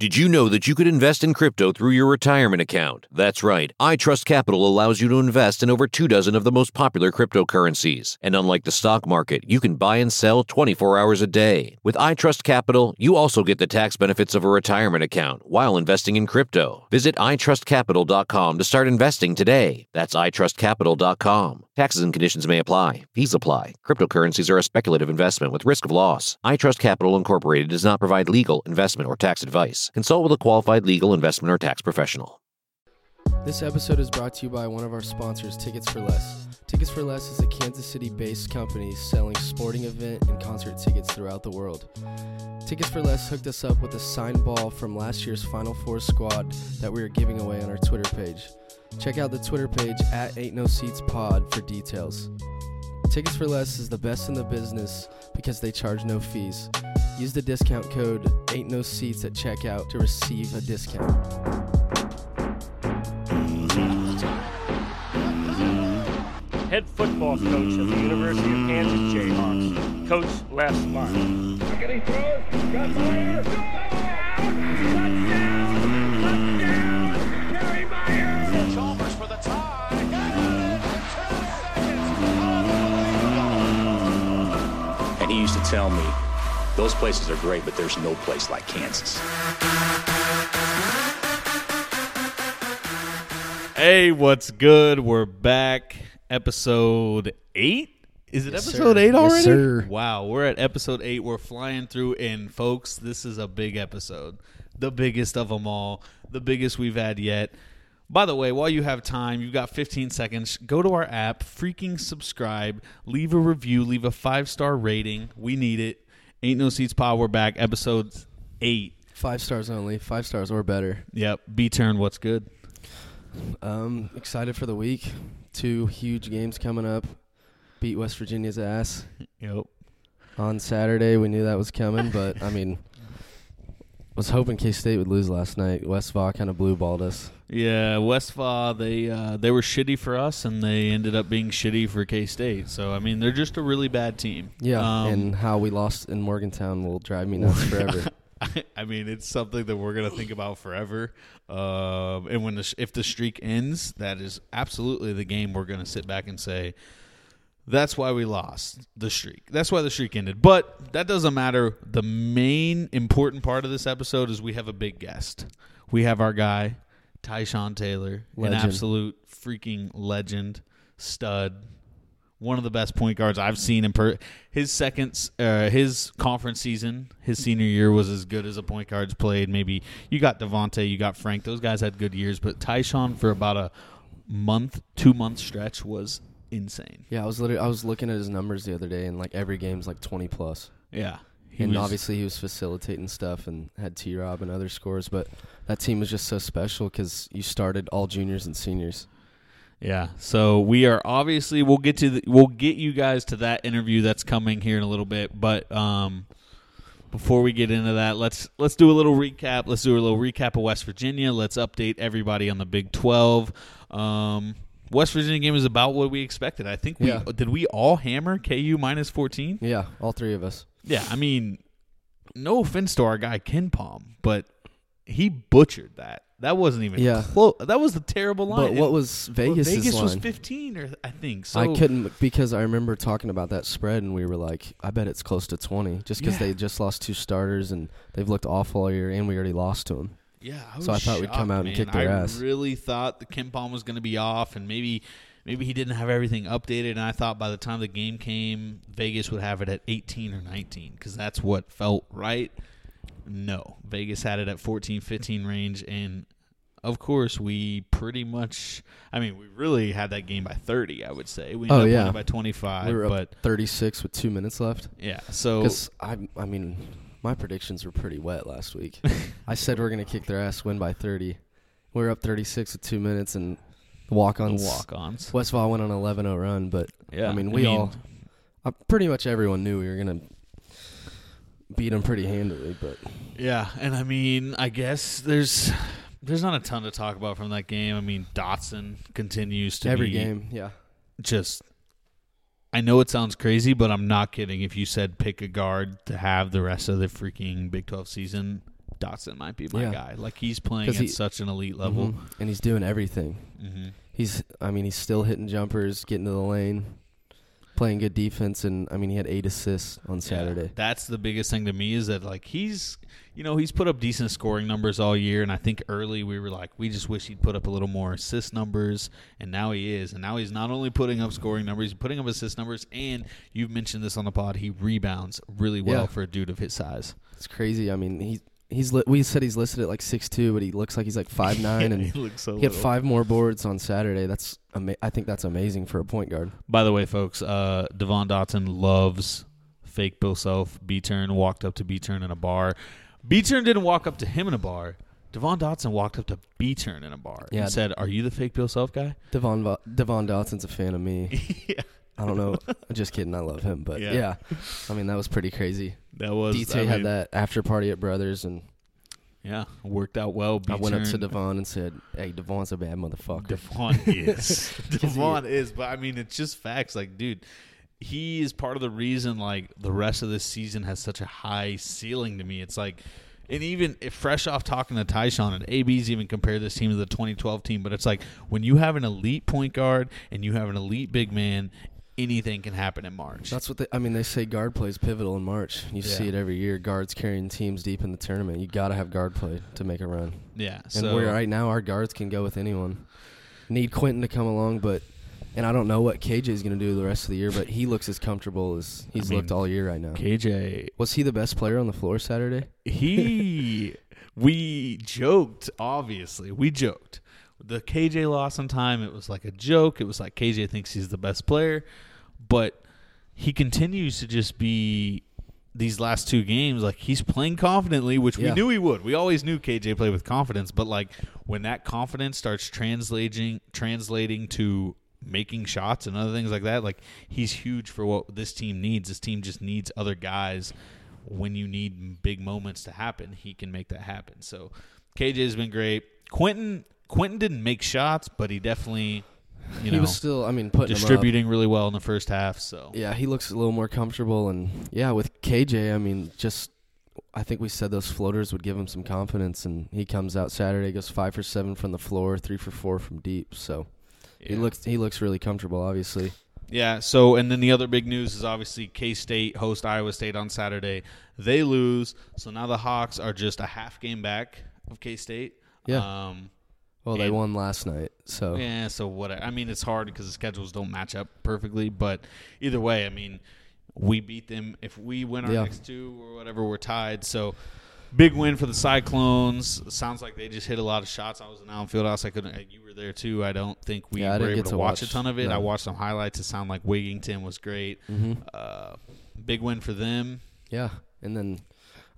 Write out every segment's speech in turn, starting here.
Did you know that you could invest in crypto through your retirement account? That's right. iTrust Capital allows you to invest in over two dozen of the most popular cryptocurrencies. And unlike the stock market, you can buy and sell 24 hours a day. With iTrust Capital, you also get the tax benefits of a retirement account while investing in crypto. Visit itrustcapital.com to start investing today. That's itrustcapital.com. Taxes and conditions may apply. Fees apply. Cryptocurrencies are a speculative investment with risk of loss. iTrust Capital Incorporated does not provide legal, investment, or tax advice. Consult with a qualified legal, investment, or tax professional. This episode is brought to you by one of our sponsors, Tickets for Less. Tickets for Less is a Kansas City based company selling sporting event and concert tickets throughout the world. Tickets for Less hooked us up with a signed ball from last year's Final Four squad that we are giving away on our Twitter page. Check out the Twitter page at Ain't No Seats Pod for details. Tickets for Less is the best in the business because they charge no fees. Use the discount code Ain't No Seats at checkout to receive a discount. head football coach of the University of Kansas Jayhawks, Coach Les Martin. Getting throws, got Myers, And he used to tell me, those places are great, but there's no place like Kansas. Hey, what's good? We're back. Episode eight. Is it Yes, episode sir. eight Yes, already? sir. Wow, we're at episode eight. We're flying through, and folks, this is a big episode, the biggest of them all, the biggest we've had yet. By the way, while you have time, you've got 15 seconds. Go to our app, freaking subscribe, leave a review, leave a five star rating. We need it. Ain't no seats, pod. We're back. Episode eight. Five stars only, five stars or better. Yep. B turn. What's good? Um, excited for the week. Two huge games coming up. Beat West Virginia's ass Yep. on Saturday. We knew that was coming, but I mean, was hoping K State would lose last night. West Vaugh kind of blue balled us. Yeah, Westfall they uh, they were shitty for us, and they ended up being shitty for K State. So I mean, they're just a really bad team. Yeah, Um, and how we lost in Morgantown will drive me nuts forever. I, I mean, it's something that we're gonna think about forever. Um, and when the sh- if the streak ends, that is absolutely the game we're gonna sit back and say. That's why we lost the streak. That's why the streak ended. But that doesn't matter. The main important part of this episode is we have a big guest. We have our guy, Tyshawn Taylor, an absolute freaking legend, stud, one of the best point guards I've seen in per. His second, uh, his conference season, his senior year was as good as a point guard's played. Maybe you got Devonte, you got Frank. Those guys had good years, but Tyshawn for about a month, two month stretch was insane. yeah, I was literally I was looking at his numbers the other day, and like every game's like twenty plus. Yeah, and was- obviously he was facilitating stuff and had T Rob and other scores, but that team was just so special because you started all juniors and seniors. Yeah. So we are obviously we'll get to the, we'll get you guys to that interview that's coming here in a little bit, but um before we get into that, let's let's do a little recap. Let's do a little recap of West Virginia. Let's update everybody on the Big 12. Um West Virginia game is about what we expected. I think we Yeah. did we all hammer KU minus 14? Yeah, all three of us. Yeah, I mean no offense to our guy KenPom, but he butchered that. That wasn't even Yeah. close. That was a terrible line. But what was well, Vegas' Vegas line? was 15 or I think. So I couldn't because I remember talking about that spread and we were like, I bet it's close to 20 just because Yeah. they just lost two starters and they've looked awful all year and we already lost to them. Yeah, I So I thought we'd come shocked, out and kick their I ass. really thought the KenPom was going to be off, and maybe maybe he didn't have everything updated. And I thought by the time the game came, Vegas would have it at 18 or 19 because that's what felt right. No, Vegas had it at 14, 15 range, and of course we pretty much. I mean, we really had that game by 30. I would say we ended Oh, yeah. by 25, we were but 36 with two minutes left. yeah. So Because I, I mean, my predictions were pretty wet last week. I said we're gonna kick their ass, win by 30. We were up 36 with two minutes and the the walk-ons. walk-ons. Westfall went on an 11-0 run, but Yeah, I mean, we all, uh, pretty much everyone knew we were gonna beat them pretty handily. But Yeah, and I mean, I guess there's there's not a ton to talk about from that game. I mean, Dotson continues to every game, yeah, just. I know it sounds crazy, but I'm not kidding. If you said pick a guard to have the rest of the freaking Big 12 season, Dotson might be my Yeah. guy. Like he's playing at he- such an elite level. Mhm. and he's doing everything. hmm He's, I mean, he's still hitting jumpers, getting to the lane, playing good defense, and I mean, he had eight assists on Saturday. That's the biggest thing to me is that like he's you know he's put up decent scoring numbers all year, and I think early we were like we just wish he'd put up a little more assist numbers, and now he is, and now he's not only putting up scoring numbers, he's putting up assist numbers, and you've mentioned this on the pod, he rebounds really well Yeah. for a dude of his size. It's crazy. I mean, he he's li- we said he's listed at like six two, but he looks like he's like five nine, and he looks so. he had little. five more boards on Saturday. That's ama- I think that's amazing for a point guard. By the way, folks, uh, Devon Dotson loves fake Bill Self. B turn walked up to B turn in a bar. B turn didn't walk up to him in a bar. Devon Dotson walked up to B turn in a bar Yeah. and said, "Are you the fake Bill Self guy?" Devon Va- Devon Dotson's a fan of me. yeah, I don't know. just kidding. I love him, but Yeah. yeah. I mean, that was pretty crazy. that was. DT I had mean, that after party at Brothers, and Yeah, worked out well. I went up to B-turn. Devon and said, "Hey, Devon's a bad motherfucker." Devon is. Devon is, but I mean, it's just facts. Like, dude, he is part of the reason. Like, the rest of this season has such a high ceiling to me. It's like, and even if fresh off talking to Tyshawn and AB's even compared this team to the 2012 team, but it's like when you have an elite point guard and you have an elite big man, anything can happen in March. That's what they. I mean, they say guard play is pivotal in March. You see it every year. Guards carrying teams deep in the tournament. You got to have guard play to make a run. yeah. And So we're right now, our guards can go with anyone. Need Quentin to come along, but and I don't know what KJ is going to do the rest of the year, but he looks as comfortable as he's I mean, looked all year right now. KJ Was he the best player on the floor Saturday? he we joked obviously we joked the kj loss on time it was like a joke it was like kj thinks he's the best player but he continues to just be these last two games like he's playing confidently which we knew he would we always knew kj played with confidence but like when that confidence starts translating translating to making shots and other things like that like he's huge for what this team needs this team just needs other guys when you need big moments to happen, he can make that happen. So KJ has been great. Quentin Quentin didn't make shots, but he definitely you he know was still, I mean, putting distributing really well in the first half. So Yeah, he looks a little more comfortable, and yeah, with KJ, I mean, just I think we said those floaters would give him some confidence, and he comes out Saturday, goes five for seven from the floor, three for four from deep. So he looks he looks really comfortable, obviously. Yeah. So, and then the other big news is obviously K State host Iowa State on Saturday. They lose, so now the Hawks are just a half game back of K State. Yeah. Um, Well, they And- won last night, so Yeah, so what? I mean, it's hard because the schedules don't match up perfectly. But either way, I mean, we beat them. If we win our Yeah. next two or whatever, we're tied. So big win for the Cyclones. Sounds like they just hit a lot of shots. I was in Allen Fieldhouse. I couldn't. You were there too. I don't think we Yeah, were able to to watch, watch- a ton of it. no. I watched some highlights. It sounded like Wigginton was great. hmm Uh, big win for them. yeah. And then,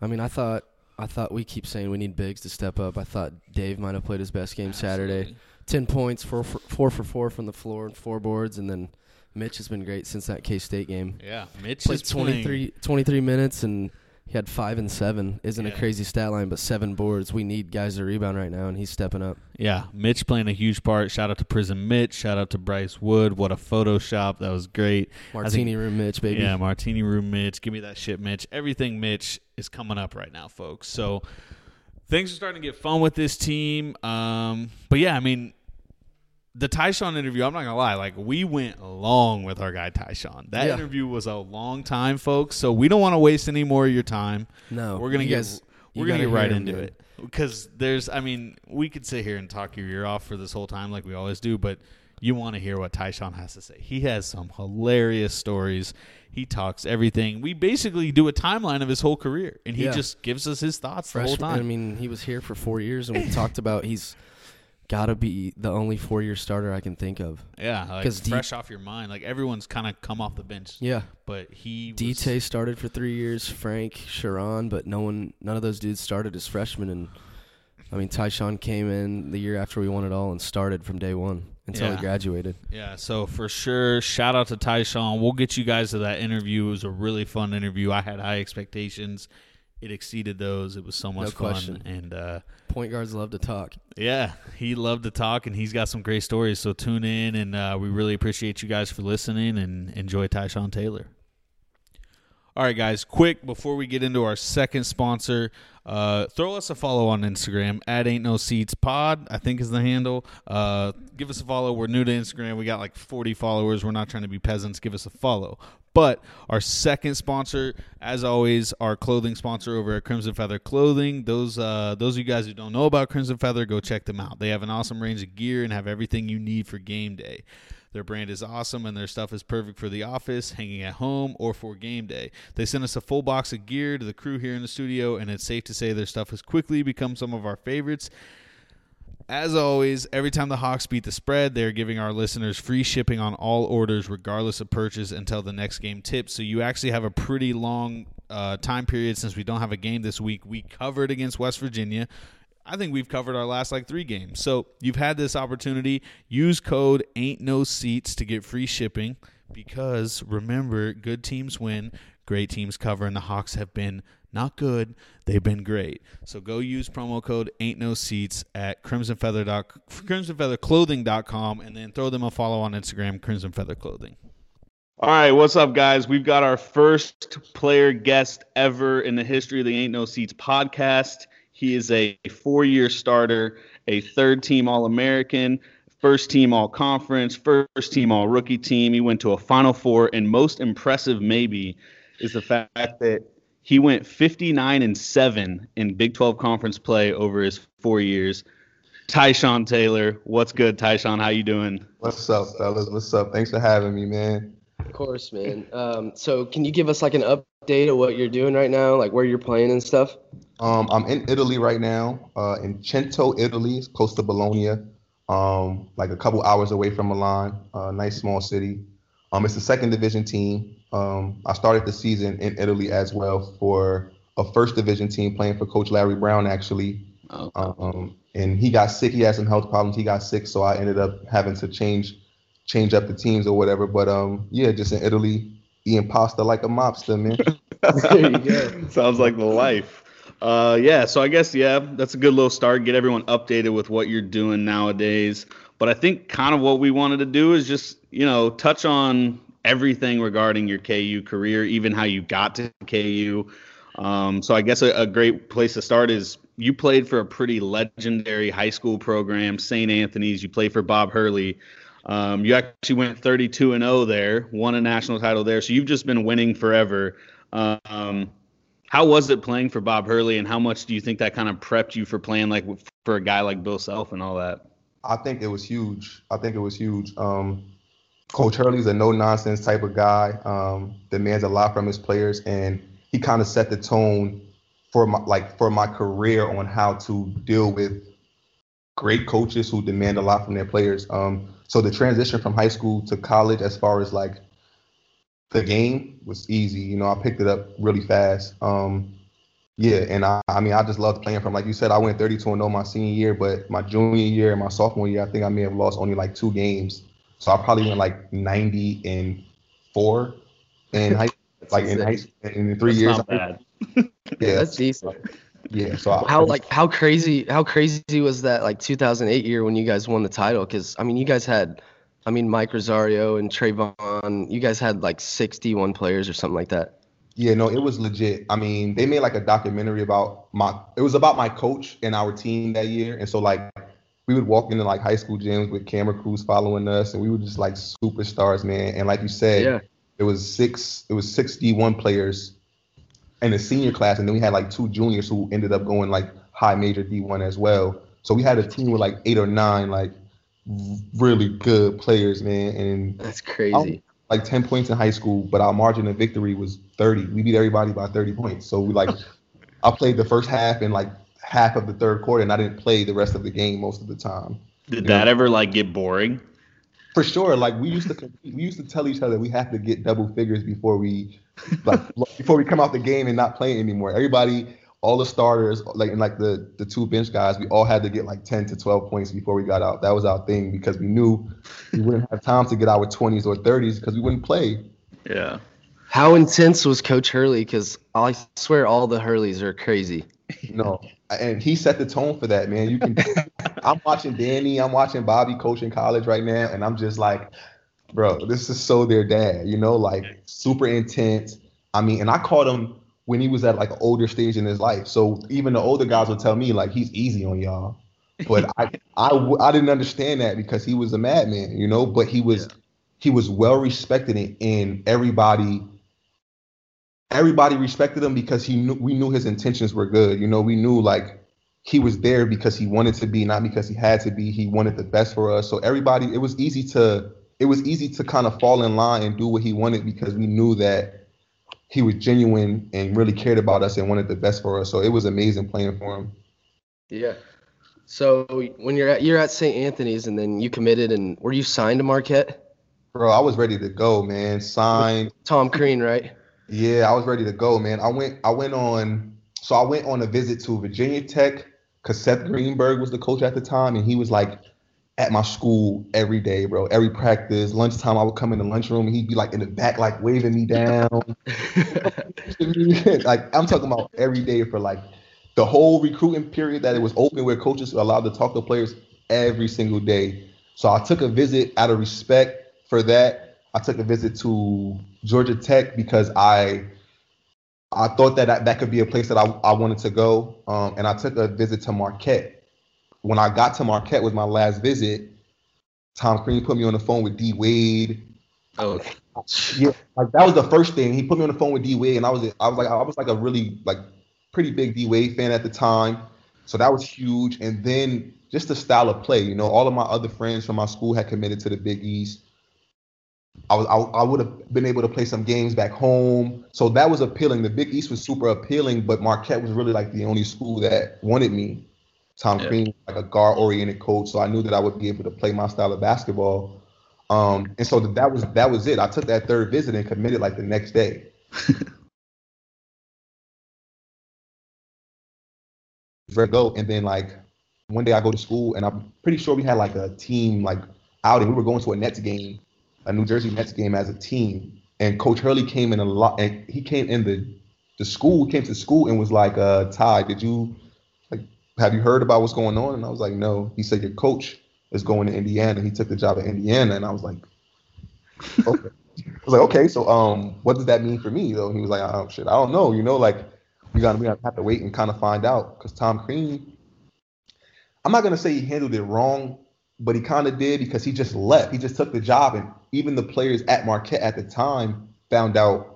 I mean, I thought I thought we keep saying we need bigs to step up. I thought Dave might have played his best game Saturday. Ten points, four for, four for four from the floor, and four boards, and then Mitch has been great since that K State game. Yeah, Mitch Played is 23, 23 minutes and he had five and seven. Isn't Yeah. a crazy stat line, but seven boards. We need guys to rebound right now, and he's stepping up. Yeah, Mitch playing a huge part. Shout out to Prison Mitch. Shout out to Bryce Wood. What a Photoshop. That was great. Martini room, Mitch, baby. Yeah, Martini Room Mitch. Give me that shit, Mitch. Everything Mitch is coming up right now, folks. So things are starting to get fun with this team. Um, but yeah, I mean, the Tyshawn interview, I'm not gonna lie, like we went long with our guy Tyshawn. That Yeah. interview was a long time, folks. So we don't want to waste any more of your time. No, we're gonna get guys- we're gonna get right into it because there's, I mean, we could sit here and talk your ear off for this whole time like we always do, but you want to hear what Tyshawn has to say. He has some hilarious stories. He talks everything. We basically do a timeline of his whole career, and he Yeah. just gives us his thoughts the whole time. I mean, he was here for four years, and we talked about he's got to be the only four-year starter I can think of. Yeah, because D- fresh off your mind. Like everyone's kind of come off the bench. Yeah, but he was- DT started for three years, Frank, Sherron, but no one, none of those dudes started as freshmen. And I mean, Tyshawn came in the year after we won it all and started from day one until Yeah. he graduated. Yeah, so for sure, shout out to Tyshawn. We'll get you guys to that interview. It was a really fun interview. I had high expectations. It exceeded those. It was so much No fun. question. And uh, Point guards love to talk. yeah, he loved to talk, and he's got some great stories. So tune in, and uh, we really appreciate you guys for listening and enjoy Tyshawn Taylor. All right, guys, quick before we get into our second sponsor, uh, throw us a follow on Instagram at Ain't No Seats Pod. I think is the handle. Uh, give us a follow. We're new to Instagram. We got like 40 followers. We're not trying to be peasants. Give us a follow. But our second sponsor, as always, our clothing sponsor over at Crimson Feather Clothing. Those uh, those of you guys who don't know about Crimson Feather, go check them out. They have an awesome range of gear and have everything you need for game day. Their brand is awesome and their stuff is perfect for the office, hanging at home, or for game day. They sent us a full box of gear to the crew here in the studio, and it's safe to say their stuff has quickly become some of our favorites. As always, every time the Hawks beat the spread, they're giving our listeners free shipping on all orders, regardless of purchase, until the next game tips. So you actually have a pretty long uh, time period since we don't have a game this week. We covered against West Virginia. I think we've covered our last like three games. So you've had this opportunity. Use code Ain't No Seats to get free shipping because remember, good teams win, great teams cover, and the Hawks have been not good. They've been great. So go use promo code Ain't No Seats at crimsonfeather dot, crimsonfeatherclothing.com and then throw them a follow on Instagram, Crimson Feather Clothing. All right, what's up, guys? We've got our first player guest ever in the history of the Ain't No Seats podcast. He is a four year starter, a third team All American, first team All Conference, first team All Rookie team. He went to a Final Four, and most impressive, maybe, is the fact that he went 59 and 7 in Big 12 conference play over his four years. Tyshawn Taylor, what's good, Tyshawn? How you doing? What's up, fellas? What's up? Thanks for having me, man. Of course, man. Um, so can you give us like an update of what you're doing right now, like where you're playing and stuff? Um, I'm in Italy right now, uh, in Cento, Italy, close to Bologna, um, like a couple hours away from Milan. Uh, nice small city. Um, it's a second division team. Um, I started the season in Italy as well for a first division team playing for Coach Larry Brown, actually. Oh. Um, and he got sick. He had some health problems. He got sick, so I ended up having to change change up the teams or whatever. But um, yeah, just in Italy, eating pasta like a mobster, man. Sounds like the life. Uh, yeah, so I guess yeah, that's a good little start. Get everyone updated with what you're doing nowadays. But I think kind of what we wanted to do is just you know touch on everything regarding your KU career, even how you got to KU. Um, so I guess a, a great place to start is you played for a pretty legendary high school program, St. Anthony's. You played for Bob Hurley. Um, you actually went 32 and 0 there, won a national title there. So you've just been winning forever. Um, how was it playing for Bob Hurley, and how much do you think that kind of prepped you for playing like for a guy like Bill Self and all that? I think it was huge. I think it was huge. Um, Coach Hurley's a no nonsense type of guy. Um, demands a lot from his players, and he kind of set the tone for my like for my career on how to deal with great coaches who demand a lot from their players. Um, so the transition from high school to college, as far as like the game, was easy. You know, I picked it up really fast. Um, yeah, and I, I mean, I just loved playing from. Like you said, I went 32 and 0 my senior year, but my junior year and my sophomore year, I think I may have lost only like two games. So I probably went like 90 and four in high, like in high, in three That's years. not bad. Yeah, That's decent. Yeah. So I, How like how crazy how crazy was that like 2008 year when you guys won the title? Because I mean, you guys had, I mean, Mike Rosario and Trayvon. You guys had like 61 players or something like that. Yeah, no, it was legit. I mean, they made like a documentary about my. It was about my coach and our team that year, and so like we would walk into like high school gyms with camera crews following us, and we were just like superstars, man. And like you said, Yeah. it was six. It was six D one players in the senior class, and then we had like two juniors who ended up going like high major D one as well. So we had a team with like eight or nine like really good players, man. And That's crazy. like 10 points in high school, but our margin of victory was 30. We beat everybody by 30 points. So we like, I played the first half and like half of the third quarter, and I didn't play the rest of the game most of the time. Did that ever like get boring? For sure, like we used to compete, we used to tell each other we have to get double figures before we like before we come out the game and not play anymore. Everybody, all the starters, like and like the the two bench guys, we all had to get like 10 to 12 points before we got out. That was our thing because we knew we wouldn't have time to get our 20s or 30s because we wouldn't play. Yeah. How intense was Coach Hurley? Because I swear all the Hurleys are crazy. No, and he set the tone for that, man. You can. I'm watching Danny. I'm watching Bobby coaching college right now, and I'm just like, bro, this is so their dad. You know, like super intense. I mean, and I caught him when he was at like an older stage in his life. So even the older guys will tell me like he's easy on y'all, but I, I I didn't understand that because he was a madman, you know. But he was he was well respected, and everybody everybody respected him because he knew we knew his intentions were good. You know, we knew like he was there because he wanted to be, not because he had to be. He wanted the best for us. So everybody, it was easy to it was easy to kind of fall in line and do what he wanted because we knew that he was genuine and really cared about us and wanted the best for us. So it was amazing playing for him. Yeah. So when you're at you're at St. Anthony's and then you committed and were you signed to Marquette? Bro, I was ready to go, man. Signed. Tom Crean, right? Yeah, I was ready to go, man. I went I went on so I went on a visit to Virginia Tech because Seth Greenberg was the coach at the time, and he was like at my school every day, bro. Every practice, lunchtime, I would come in the lunchroom and he'd be like in the back, like waving me down. like I'm talking about every day for like the whole recruiting period that it was open where coaches were allowed to talk to players every single day. So I took a visit out of respect for that. I took a visit to Georgia Tech because I I thought that that, that could be a place that I, I wanted to go. Um, and I took a visit to Marquette. When I got to Marquette was my last visit. Tom Crean put me on the phone with D Wade. Oh, Yeah, like that was the first thing. He put me on the phone with D Wade, and I was I was like I was like a really like pretty big D Wade fan at the time. So that was huge. And then just the style of play, you know, all of my other friends from my school had committed to the Big East. I was I, I would have been able to play some games back home. So that was appealing. The Big East was super appealing, but Marquette was really like the only school that wanted me. Tom Yeah. Crean, like a guard oriented coach, so I knew that I would be able to play my style of basketball. Um, and so that was that was it. I took that third visit and committed like the next day. Ready to go, and then like one day I go to school, and I'm pretty sure we had like a team like outing. We were going to a Nets game, a New Jersey Nets game as a team, and Coach Hurley came in a lot, and he came in the the school, came to school and was like, uh, "Ty, did you have you heard about what's going on?" And I was like, "No." He said, "Your coach is going to Indiana. He took the job at Indiana," and I was like, "Okay." I was like, "Okay, so um, what does that mean for me?" Though he was like, "Oh shit, I don't know." You know, like we got to we gotta have to wait and kind of find out because Tom Crean. I'm not gonna say he handled it wrong, but he kind of did because he just left. He just took the job, and even the players at Marquette at the time found out,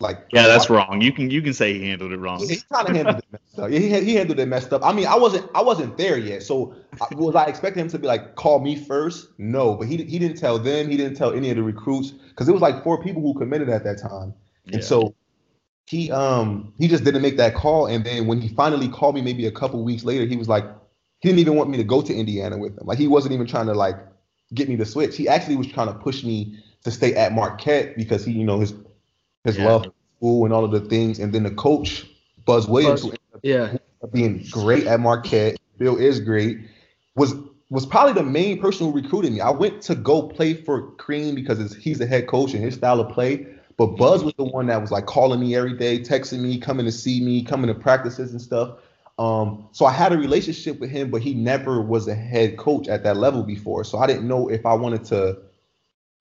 like, Yeah, that's wrong. You can you can say he handled it wrong. he kind of handled it messed up. He, he handled it messed up. I mean, I wasn't I wasn't there yet, so I- was I expecting him to be like call me first? No, but he he didn't tell them. He didn't tell any of the recruits because it was like four people who committed at that time, Yeah. and so he um he just didn't make that call. And then when he finally called me, maybe a couple weeks later, he was like he didn't even want me to go to Indiana with him. Like he wasn't even trying to like get me to switch. He actually was trying to push me to stay at Marquette because he you know his his Yeah. love for school and all of the things. And then the coach Buzz Williams, Buzz- who ended up Yeah. being great at Marquette. Bill is great. Was was probably the main person who recruited me. I went to go play for Crean because it's, he's the head coach and his style of play. But Buzz was the one that was like calling me every day, texting me, coming to see me, coming to practices and stuff. Um, so I had a relationship with him, but he never was a head coach at that level before. So I didn't know if I wanted to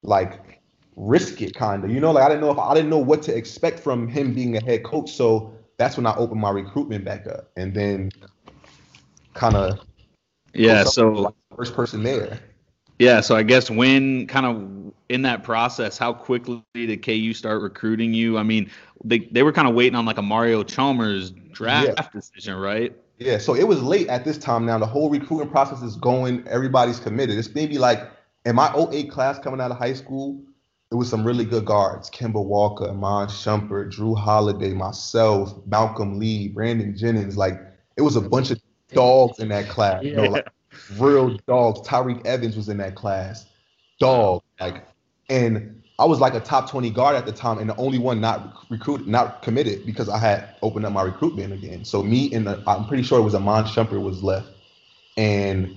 like risk it, kind of. You know, like I didn't know if I didn't know what to expect from him being a head coach. So that's when I opened my recruitment back up, and then kind of yeah. So first person there. Yeah, so I guess when kind of in that process, how quickly did KU start recruiting you? I mean, they they were kind of waiting on like a Mario Chalmers draft yeah. decision, right? Yeah, so it was late at this time. Now the whole recruiting process is going. Everybody's committed. It's maybe like in my 08 class coming out of high school, it was some really good guards: Kemba Walker, Iman Shumpert, Jrue Holiday, myself, Malcolm Lee, Brandon Jennings. Like it was a bunch of dogs in that class. Yeah. You know, like real dogs. Tyreke Evans was in that class. Dog. Like, and I was like a top 20 guard at the time and the only one not recruited, not committed because I had opened up my recruitment again. So me and the, I'm pretty sure it was Iman Shumpert was left. And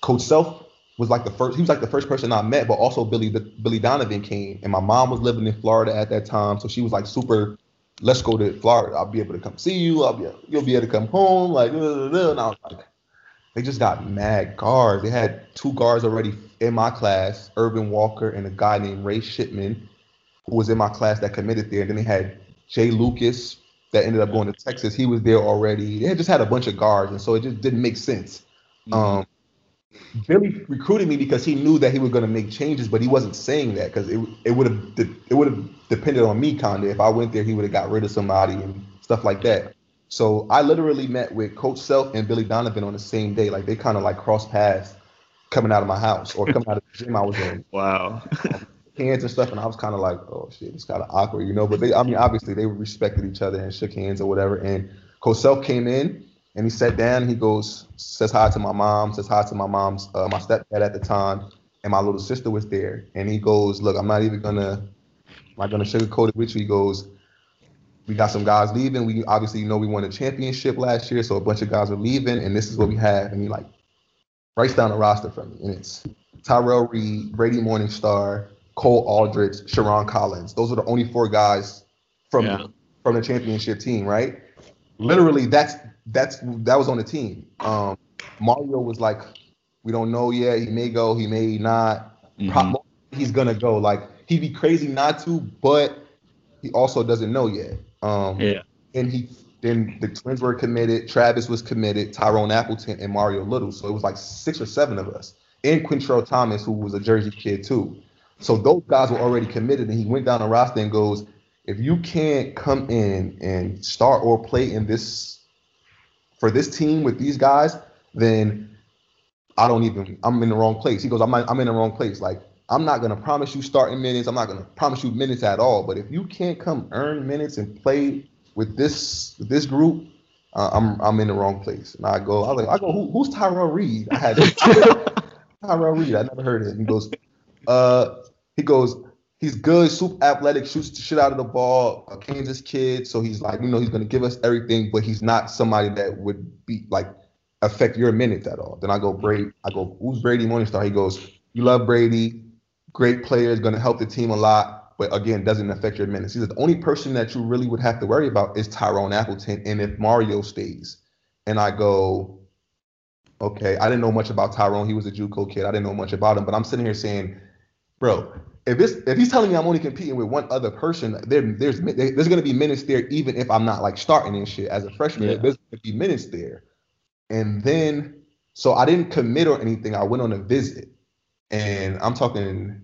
Coach Self was like the first, he was like the first person I met, but also Billy Billy Donovan came. And my mom was living in Florida at that time. So she was like super, let's go to Florida. I'll be able to come see you. I'll be you'll be able to come home. Like, and I was like, they just got mad guards. They had two guards already in my class, Erving Walker and a guy named Ray Shipman, who was in my class that committed there. And then they had Jai Lucas that ended up going to Texas. He was there already. They just had a bunch of guards, and so it just didn't make sense. Mm-hmm. Um, Billy recruited me because he knew that he was going to make changes, but he wasn't saying that because it it would have it would have depended on me, kinda. If I went there, he would have got rid of somebody and stuff like that. So I literally met with Coach Self and Billy Donovan on the same day. Like they kind of like crossed paths coming out of my house or coming out of the gym I was in. Wow. hands and stuff, and I was kind of like, oh shit, it's kind of awkward, you know. But they, I mean, obviously they respected each other and shook hands or whatever. And Coach Self came in and he sat down. He goes, says hi to my mom, says hi to my mom's, uh, my stepdad at the time, and my little sister was there. And he goes, look, I'm not even gonna, I'm not gonna sugarcoat it with you. He goes, we got some guys leaving. We obviously you know we won a championship last year, so a bunch of guys are leaving, and this is what we have. And he like writes down a roster for me, and it's Tyrell Reed, Brady Morningstar, Cole Aldrich, Sherron Collins. Those are the only four guys from yeah. from the championship team, right? Literally, that's that's that was on the team. Um, Mario was like, we don't know yet. He may go, he may not. Mm-hmm. He's gonna go. Like he'd be crazy not to, but he also doesn't know yet. Um, yeah. And he then the twins were committed. Travis was committed. Tyrone Appleton and Mario Little. So it was like six or seven of us. And Quintrell Thomas, who was a Jersey kid too. So those guys were already committed. And he went down the roster and goes, if you can't come in and start or play in this for this team with these guys, then I don't even I'm in the wrong place. He goes, I'm I'm in the wrong place. Like I'm not gonna promise you starting minutes. I'm not gonna promise you minutes at all. But if you can't come earn minutes and play with this with this group, uh, I'm I'm in the wrong place. And I go, I like, I go, Who, who's Tyrell Reed? I had Tyrell Reed. I never heard of him. He goes, uh, he goes, he's good, super athletic, shoots the shit out of the ball, a Kansas kid. So he's like, you know, he's gonna give us everything, but he's not somebody that would be like affect your minutes at all. Then I go, mm-hmm. Brady. I go, who's Brady Morningstar? He goes, you love Brady great player, is going to help the team a lot, but again, doesn't affect your minutes. He's the only person that you really would have to worry about is Tyrone Appleton. And if Mario stays, and I go, okay, I didn't know much about Tyrone. He was a JUCO kid. I didn't know much about him, but I'm sitting here saying, bro, if this if he's telling me I'm only competing with one other person, there there's there's gonna be minutes there, even if I'm not like starting and shit as a freshman. Yeah. There's gonna be minutes there, and then so I didn't commit or anything. I went on a visit, and I'm talking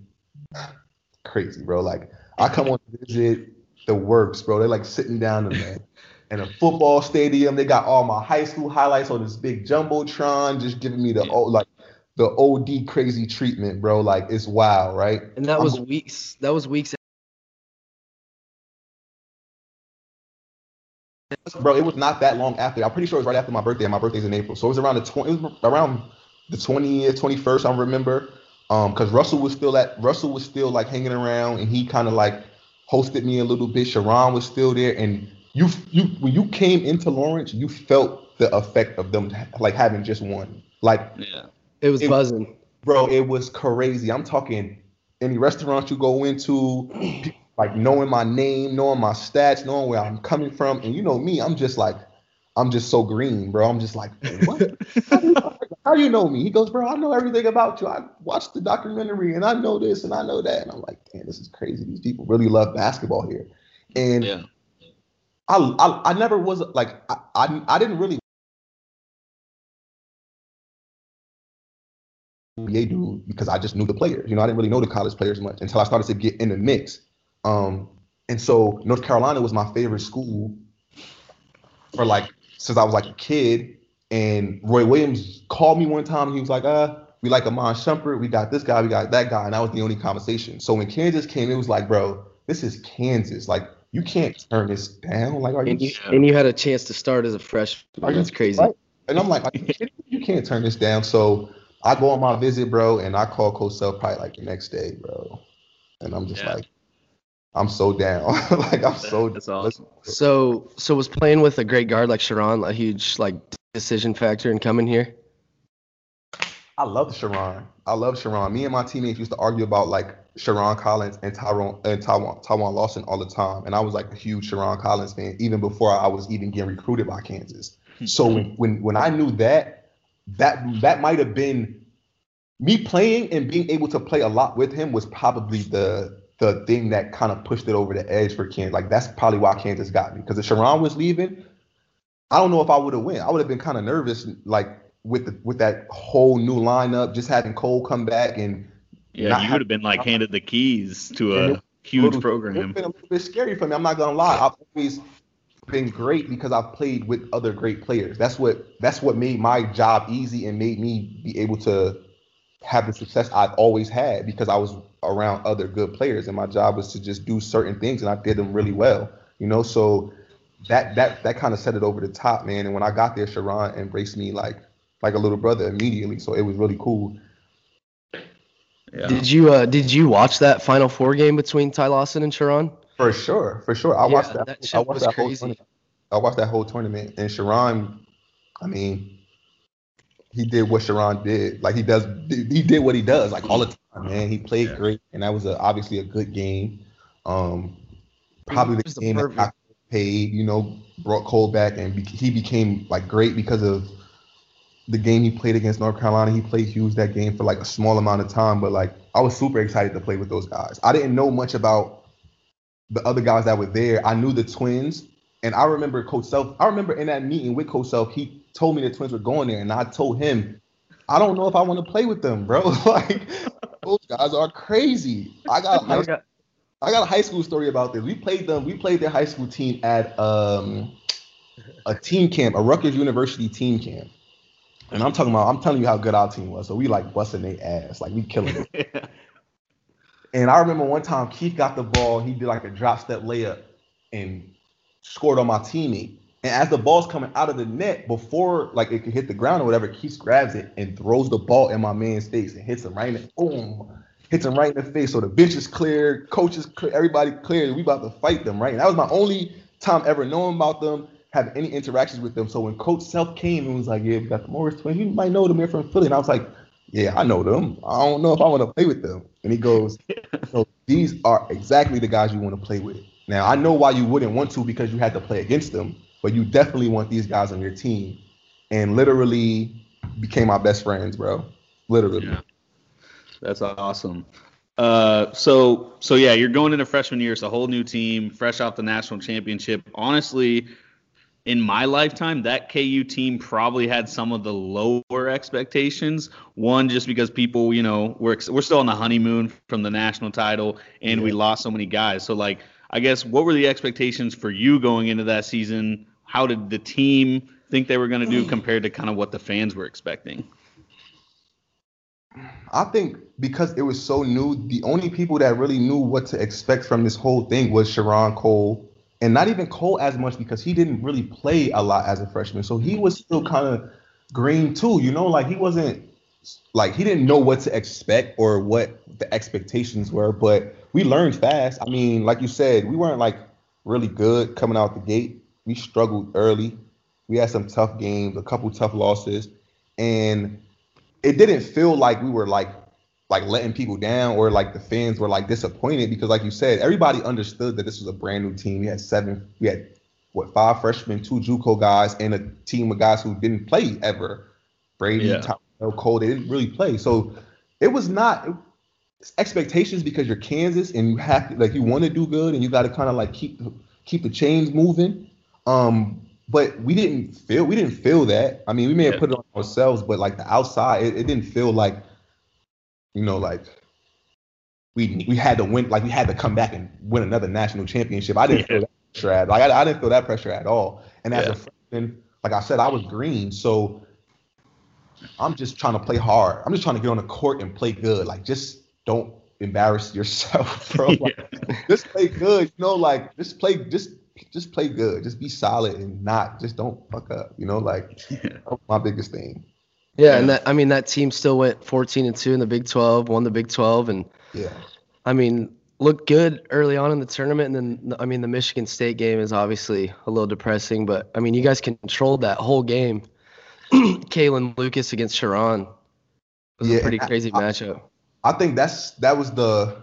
crazy, bro. Like I come on to visit the works, bro. They're like sitting down in the in a football stadium. They got all my high school highlights on this big jumbotron, just giving me the old like the OD crazy treatment, bro. Like it's wild, right? And that was I'm, weeks. That was weeks. Bro, it was not that long after. I'm pretty sure it was right after my birthday. My birthday's in April, so it was around the twenty. It was around the twentieth, twenty first. I remember. Um, because Russell was still at Russell was still like hanging around, and he kind of like hosted me a little bit. Sherron was still there, and you you when you came into Lawrence, you felt the effect of them like having just won. Like yeah, it was it, buzzing, bro. It was crazy. I'm talking any restaurant you go into, like knowing my name, knowing my stats, knowing where I'm coming from, and you know me, I'm just like, I'm just so green, bro. I'm just like, what? how do you know me? He goes, bro, I know everything about you. I watched the documentary and I know this and I know that. And I'm like, damn, this is crazy. These people really love basketball here. And Yeah. I, I I never was like I, I I didn't really NBA dude because I just knew the players. You know, I didn't really know the college players much until I started to get in the mix. Um, and so North Carolina was my favorite school for like since I was like a kid. And Roy Williams called me one time. And he was like, "Uh, we like Iman Shumpert. We got this guy. We got that guy." And that was the only conversation. So when Kansas came, it was like, "Bro, this is Kansas. Like, you can't turn this down. Like, are you?" And you, and you had a chance to start as a freshman. That's crazy. right? And I'm like, you, you can't turn this down. So I go on my visit, bro, and I call Coach Self probably like the next day, bro. And I'm just Yeah. like, I'm so down. like I'm so That's awesome. So, so was playing with a great guard like Sherron a huge like decision factor in coming here? I love Sherron. I love Sherron. Me and my teammates used to argue about like Sherron Collins and Tyrone and Tywon Tywon Lawson all the time. And I was like a huge Sherron Collins fan even before I was even getting recruited by Kansas. Hmm. So when when when I knew that, that that might have been me playing and being able to play a lot with him was probably the the thing that kind of pushed it over the edge for Kansas. Like that's probably why Kansas got me. Because if Sherron was leaving, I don't know if I would have went. I would have been kind of nervous, like with the with that whole new lineup, just having Cole come back and Yeah, you would have been like handed the keys to a huge little- It's program. been a little bit scary for me. I'm not gonna lie. I've always been great because I've played with other great players. That's what that's what made my job easy and made me be able to have the success I've always had because I was around other good players and my job was to just do certain things and I did them really well. You know, so that that that kind of set it over the top, man. And when I got there, Sherron embraced me like like a little brother immediately. So it was really cool. Yeah. Did you uh did you watch that Final Four game between Ty Lawson and Sherron? For sure, for sure. I Yeah, watched that. that I watched was that whole crazy. tournament. I watched that whole tournament, and Sherron, I mean, he did what Sherron did. Like he does, he did what he does, like all the time, man. He played Yeah. great, and that was a, obviously a good game. Um, probably the was the game that perfect- got paid. You know, brought Cole back, and be, he became like great because of the game he played against North Carolina. He played huge that game for like a small amount of time, but like I was super excited to play with those guys. I didn't know much about the other guys that were there. I knew the twins, and I remember Coach Self. I remember in that meeting with Coach Self, he told me the twins were going there, and I told him, I don't know if I want to play with them, bro. like those guys are crazy. I got a high, I got a high school story about this. We played them. We played their high school team at um a team camp, a Rutgers University team camp. And I'm talking about, I'm telling you how good our team was. So we like busting their ass, like we killing it. And I remember one time Kieff got the ball, he did like a drop step layup and scored on my teammate. And as the ball's coming out of the net, before like it could hit the ground or whatever, Kieff grabs it and throws the ball in my man's face and hits him right in the boom, hits him right in the face. So the bench is clear, coach is clear, everybody clear. We about to fight them, right? And that was my only time ever knowing about them, having any interactions with them. So when Coach Self came and was like, "Yeah, we got the Morris twins. You might know them. They're from Philly." And I was like, "Yeah, I know them. I don't know if I want to play with them." And he goes, "So these are exactly the guys you want to play with." Now I know why you wouldn't want to because you had to play against them, but you definitely want these guys on your team. And literally became my best friends, bro. Literally. Yeah. That's awesome. Uh, so so yeah, you're going into freshman year. It's a whole new team, fresh off the national championship. Honestly, in my lifetime, that KU team probably had some of the lower expectations. One, just because people, you know, we're we're still on the honeymoon from the national title, and we lost so many guys. So like, I guess what were the expectations for you going into that season? How did the team think they were going to do compared to kind of what the fans were expecting? I think because it was so new, the only people that really knew what to expect from this whole thing was Sherron Cole, and not even Cole as much because he didn't really play a lot as a freshman. So he was still kind of green too, you know, like he wasn't like he didn't know what to expect or what the expectations were, but we learned fast. I mean, like you said, we weren't like really good coming out the gate. We struggled early. We had some tough games, a couple tough losses, and it didn't feel like we were like like letting people down or like the fans were like disappointed because like you said everybody understood that this was a brand new team we had seven we had what five freshmen two juco guys and a team of guys who didn't play ever brady Yeah. Tom Cole. They didn't really play, so it was not expectations because you're Kansas and you have to like you want to do good and you got to kind of like keep keep the chains moving. Um, but we didn't feel we didn't feel that. I mean, we may have Yeah. put it on ourselves, but like the outside, it, it didn't feel like you know like we we had to win like we had to come back and win another national championship. I didn't Yeah. feel that pressure at like I, I didn't feel that pressure at all. And as Yeah. a freshman, like I said, I was green, so I'm just trying to play hard. I'm just trying to get on the court and play good. Like just don't embarrass yourself, bro. Like, just play good. You know, like just play just just play good. Just be solid and not just don't fuck up. You know, like that's my biggest thing. Yeah, and that I mean that team still went 14 and 2 in the Big 12, won the Big 12 and Yeah. I mean, looked good early on in the tournament and then I mean the Michigan State game is obviously a little depressing, but I mean you guys controlled that whole game. Kalin Lucas against Sherron was Yeah, a pretty crazy I- matchup. I think that's that was the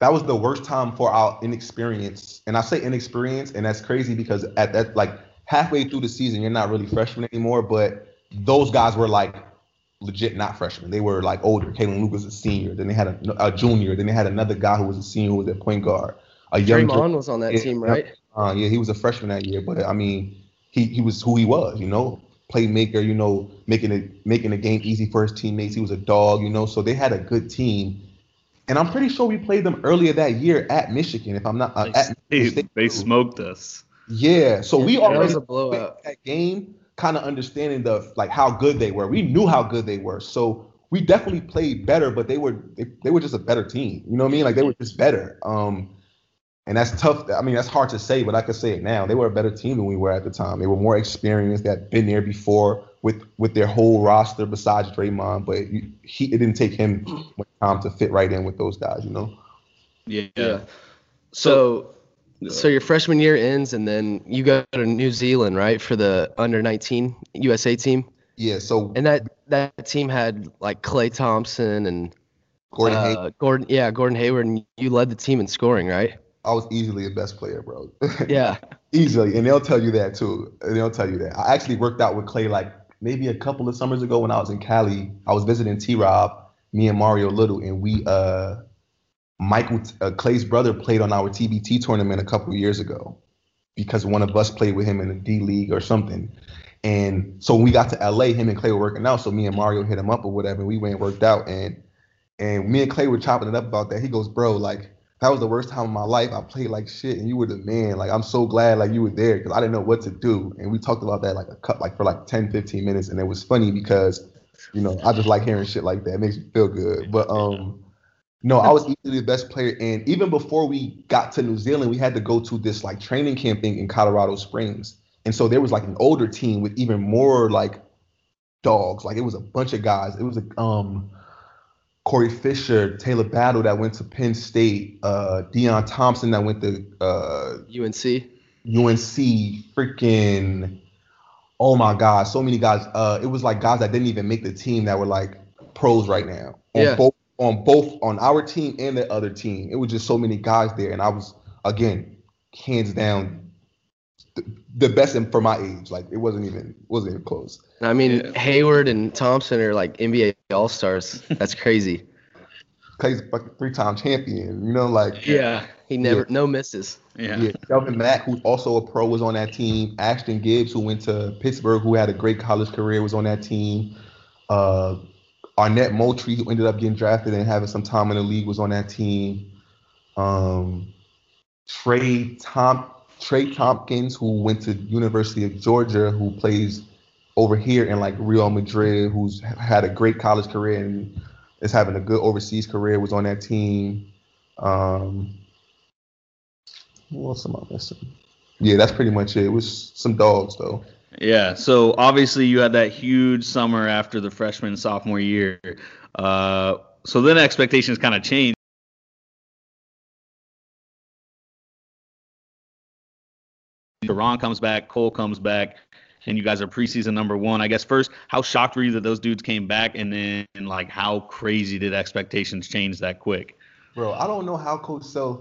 that was the worst time for our inexperience. And I say inexperience, and that's crazy because at that like halfway through the season, you're not really freshmen anymore. But those guys were like legit not freshmen. They were like older. Kalin Lucas was a senior. Then they had a, a junior. Then they had another guy who was a senior who was at point guard. A young Draymond was on that Yeah, team, right? Uh, yeah, he was a freshman that year, but I mean, he he was who he was, you know, playmaker, you know, making it making the game easy for his teammates. He was a dog, you know, so they had a good team. And I'm pretty sure we played them earlier that year at Michigan, if I'm not uh, at They, they smoked us. Yeah, so we Yeah, that already was a blowout. that game, kind of understanding the like how good they were. We knew how good they were, so we definitely played better. But they were they, they were just a better team. You know what I mean? Like they were just better. Um, and that's tough. I mean, that's hard to say, but I could say it now. They were a better team than we were at the time. They were more experienced. They had been there before with with their whole roster besides Draymond. But he it didn't take him much time to fit right in with those guys. You know? Yeah. Yeah. So, so your freshman year ends, and then you go to New Zealand, right, for the under 19 USA team. Yeah. So And that that team had like Klay Thompson and Gordon uh, Hayward, Gordon, yeah, Gordon Hayward, and you led the team in scoring, right? I was easily the best player, bro. Yeah. Easily, and they'll tell you that too. And they'll tell you that. I actually worked out with Klay like maybe a couple of summers ago when I was in Cali. I was visiting T Rob, me and Mario Little, and we uh Michael uh, Klay's brother played on our TBT tournament a couple years ago because one of us played with him in the D League or something. And so when we got to LA, him and Klay were working out. So me and Mario hit him up or whatever. And we went and worked out. And and me and Klay were chopping it up about that. He goes, bro, like that was the worst time of my life. I played like shit, and you were the man. Like I'm so glad like you were there because I didn't know what to do. And we talked about that like a cut like for like 10, 15 minutes, and it was funny because you know I just like hearing shit like that. It makes me feel good. But um, no, I was easily the best player. And even before we got to New Zealand, we had to go to this like training camp thing in Colorado Springs. And so there was like an older team with even more like dogs. Like it was a bunch of guys. It was a um Corey Fisher, Talor Battle that went to Penn State, uh Deon Thompson that went to uh UNC. UNC, freaking oh my god, so many guys. Uh it was like guys that didn't even make the team that were like pros right now. On Yeah. Both on both on our team and the other team. It was just so many guys there. And I was again, hands down the, the best in, for my age. Like it wasn't even wasn't even close. I mean, Hayward and Thompson are like NBA All Stars. That's crazy. Klay's a three-time champion. You know, like yeah. He never Yeah. no misses. Yeah. Yeah, Shelvin Mack, who's also a pro, was on that team. Ashton Gibbs, who went to Pittsburgh, who had a great college career, was on that team. Uh, Arnett Moultrie, who ended up getting drafted and having some time in the league, was on that team. Um, Trey Tom Trey Thompkins, who went to University of Georgia, who plays over here in like Real Madrid, who's had a great college career and is having a good overseas career, was on that team. Um, who else am I missing? Yeah, that's pretty much it. It was some dogs though. Yeah. So obviously you had that huge summer after the freshman sophomore year. Uh, so then expectations kind of changed. Duran comes back, Cole comes back, and you guys are preseason number one. I guess first, how shocked were you that those dudes came back, and then like how crazy did expectations change that quick? Bro, I don't know how Coach Self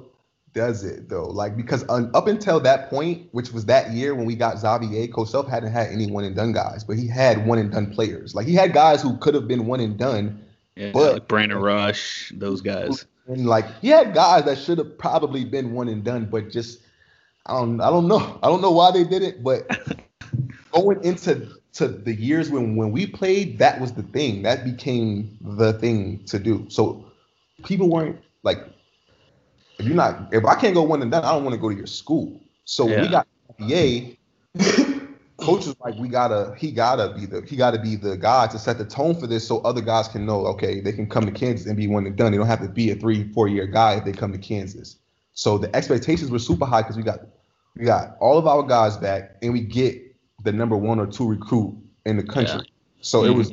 does it though? Like because un, up until that point, which was that year when we got Xavier, Coach Self hadn't had any one and done guys, but he had one and done players. Like he had guys who could have been one and done, Yeah, but like Brandon Rush, those guys. and like he had guys that should have probably been one and done, but just I don't I don't know. I don't know why they did it, but going into to the years when when we played, that was the thing. That became the thing to do. So people weren't like if you're not if I can't go one and done, I don't want to go to your school. So when we got NBA, coach was like, we gotta he gotta be the he gotta be the guy to set the tone for this so other guys can know, okay, they can come to Kansas and be one and done. They don't have to be a three, four year guy if they come to Kansas. So the expectations were super high because we got we got all of our guys back and we get the number one or two recruit in the country. Yeah. So it was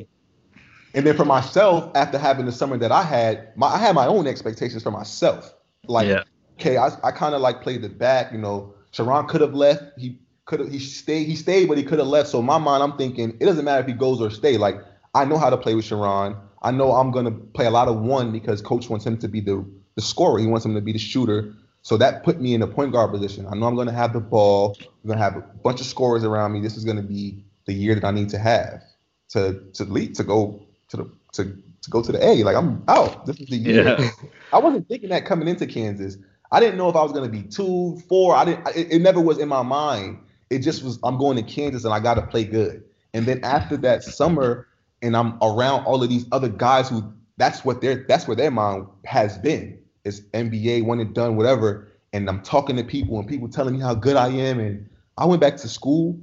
and then for myself, after having the summer that I had, my I had my own expectations for myself. Like, Yeah. okay, I, I kind of like played the back, you know. Sherron could have left. He could have he stayed, he stayed, but he could have left. So in my mind, I'm thinking it doesn't matter if he goes or stay. Like, I know how to play with Sherron. I know I'm gonna play a lot of one because coach wants him to be the the scorer. He wants him to be the shooter. So that put me in the point guard position. I know I'm gonna have the ball. I'm gonna have a bunch of scorers around me. This is gonna be the year that I need to have to to lead to go to the to to go to the A. Like I'm out. This is the year. Yeah. I wasn't thinking that coming into Kansas. I didn't know if I was gonna be two, four. I didn't. It, it never was in my mind. It just was. I'm going to Kansas and I got to play good. And then after that summer, and I'm around all of these other guys who that's what their that's where their mind has been. It's NBA, one and done, whatever. And I'm talking to people and people telling me how good I am. And I went back to school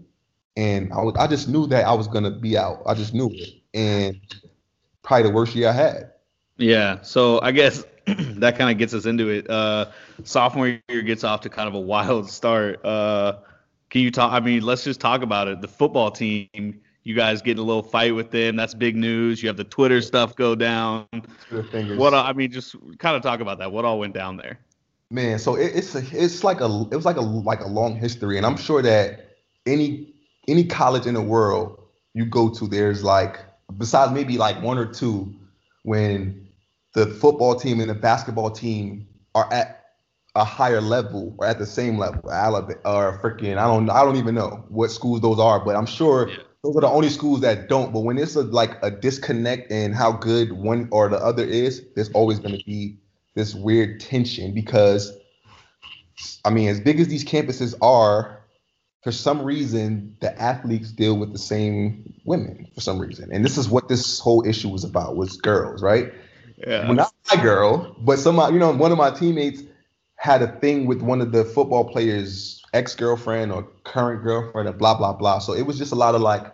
and I was I just knew that I was gonna be out. I just knew it. And probably the worst year I had. Yeah, so I guess that kind of gets us into it. Uh, sophomore year gets off to kind of a wild start. Uh, can you talk? I mean, let's just talk about it. The football team, you guys get in a little fight with them. That's big news. You have the Twitter stuff go down. What I mean, just kind of talk about that. What all went down there? Man, so it, it's a, it's like a it was like a like a long history, and I'm sure that any any college in the world you go to, there's like besides maybe like one or two when the football team and the basketball team are at a higher level or at the same level, Alabama or freaking I don't I don't even know what schools those are, but I'm sure Yeah. those are the only schools that don't. But when it's a, like a disconnect in how good one or the other is, there's always going to be this weird tension because I mean, as big as these campuses are, for some reason the athletes deal with the same women for some reason, and this is what this whole issue was about was girls, right? Yeah. Well, not my girl, but some, you know, one of my teammates had a thing with one of the football players' ex-girlfriend or current girlfriend, and blah blah blah. So it was just a lot of like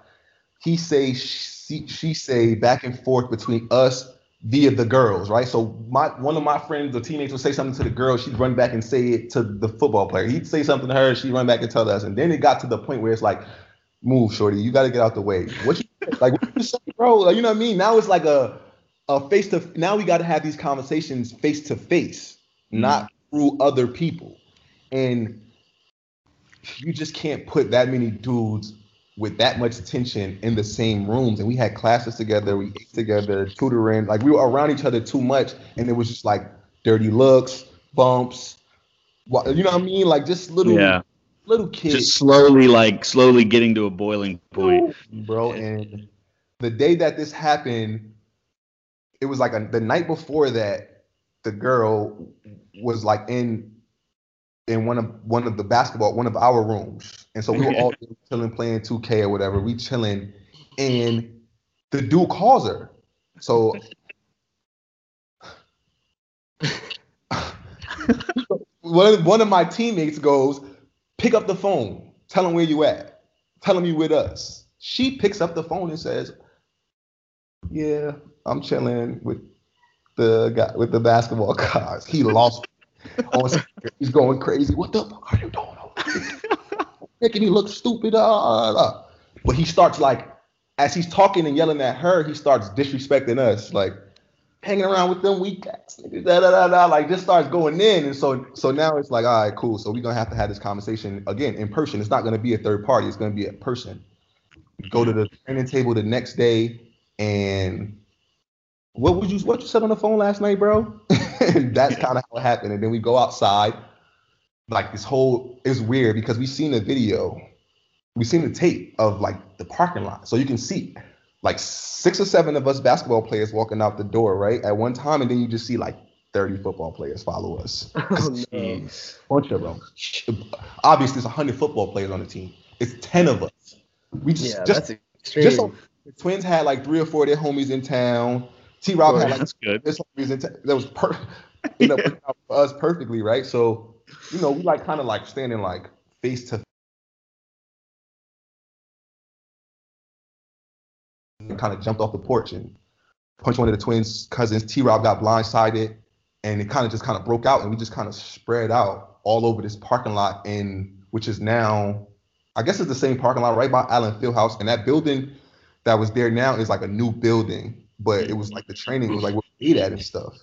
he say, she, she say, back and forth between us via the girls, right? So my one of my friends or teammates would say something to the girl, she'd run back and say it to the football player. He'd say something to her, she'd run back and tell us, and then it got to the point where it's like, move, shorty, you got to get out the way. What you like? What you say, bro? Like, you know what I mean? Now it's like a a face to now we got to have these conversations face to face, mm-hmm. not through other people, and you just can't put that many dudes with that much tension in the same rooms. And we had classes together, we ate together, tutoring, like we were around each other too much, and it was just like dirty looks, bumps, you know what I mean? Like just little Yeah. little kids. Just slowly, like slowly getting to a boiling point. bro. And the day that this happened, it was like a, the night before that, the girl was like in in one of one of the basketball, one of our rooms, and so we were all chilling, playing 2K or whatever. We chilling, and the dude calls her. So. one, of- one of my teammates goes, pick up the phone, tell him where you at, tell him you with us. She picks up the phone and says, "Yeah, I'm chilling with the guy with the basketball guys. He lost. On He's going crazy. What the fuck are you doing? Making me look stupid. Uh, uh." But he starts like, as he's talking and yelling at her, he starts disrespecting us, like hanging around with them weak ass niggas, da, da, da, da, like just starts going in. And so so now it's like, all right, cool. So we're gonna have to have this conversation again in person. It's not gonna be a third party, it's gonna be a person. Go to the training table the next day and what would you what you said on the phone last night, bro? that's kind of how it happened. And then we go outside. like this whole is weird because we seen the video, we seen the tape of like the parking lot, so you can see like six or seven of us basketball players walking out the door right at one time, and then you just see like 30 football players follow us. Oh, no. Bunch of them. Obviously, there's 100 football players on the team. It's 10 of us. We just Yeah, just that's extreme. just so the Twins had like three or four of their homies in town. T. Rob had like That's good. his homies in. That was per working out for us perfectly, right? So you know, we like kind of like standing like face to face. kind of jumped off the porch and punched one of the twins' cousins. T. Rob got blindsided, and it kind of just kind of broke out, and we just kind of spread out all over this parking lot, in which is now, I guess it's the same parking lot right by Allen Fieldhouse, and that building that was there now is like a new building, but it was like the training was like what we ate at and stuff,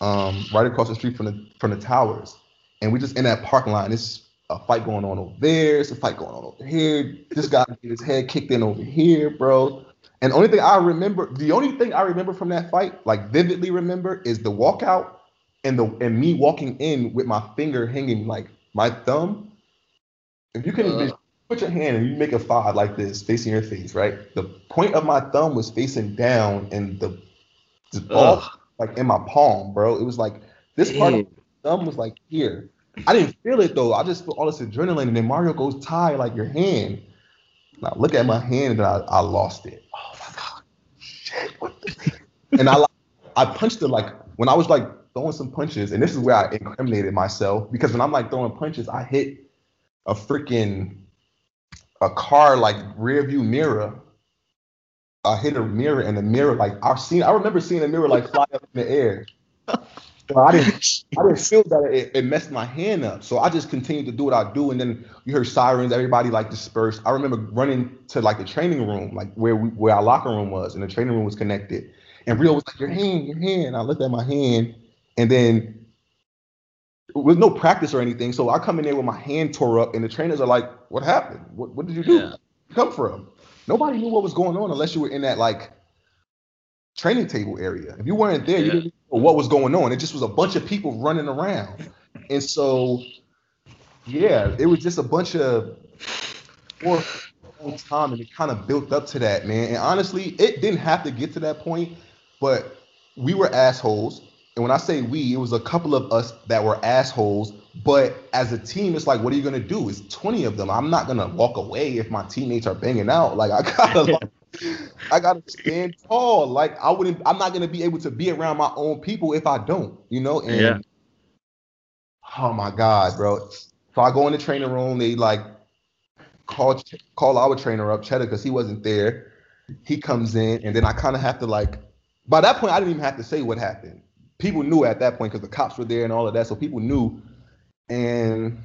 um, right across the street from the from the towers, and we just in that parking lot. And it's a fight going on over there. It's a fight going on over here. This guy get his head kicked in over here, bro. And the only thing I remember, the only thing I remember from that fight, like vividly remember, is the walkout and the and me walking in with my finger hanging like my thumb. If you can envision- put your hand and you make a five like this, facing your face, right? The point of my thumb was facing down, and the, the ball Ugh. like in my palm, bro. It was like this part of Damn. my thumb was like here. I didn't feel it though. I just felt all this adrenaline, and then Mario goes tie like your hand. And I look at my hand and I, I lost it. Oh my god, shit! What the? and I like, I punched it like when I was like throwing some punches, and this is where I incriminated myself because when I'm like throwing punches, I hit a freaking a car like rear view mirror. I hit a mirror and the mirror like I've seen I remember seeing a mirror like fly up in the air. But I didn't I didn't feel that it, it messed my hand up. So I just continued to do what I do. And then you heard sirens, everybody like dispersed. I remember running to like the training room, like where we where our locker room was, and the training room was connected. And Rio was like, Your hand, your hand. I looked at my hand, and then with no practice or anything. So I come in there with my hand tore up, and the trainers are like, What happened? What what did you do? Yeah. Where did you come from? Nobody knew what was going on unless you were in that like training table area. If you weren't there, you didn't know what was going on. It just was a bunch of people running around. And so yeah, it was just a bunch of for a long time and it kind of built up to that, man. And honestly, it didn't have to get to that point, but we were assholes. And when I say we, it was a couple of us that were assholes. But as a team, it's like, what are you gonna do? It's 20 of them. I'm not gonna walk away if my teammates are banging out. Like I gotta like, I gotta stand tall. Like I wouldn't I'm not gonna be able to be around my own people if I don't, you know? And Yeah. oh my God, bro. So I go in the training room, they like call call our trainer up, Cheddar, because he wasn't there. He comes in, and then I kind of have to like. By that point, I didn't even have to say what happened. People knew at that point because the cops were there and all of that, so people knew. And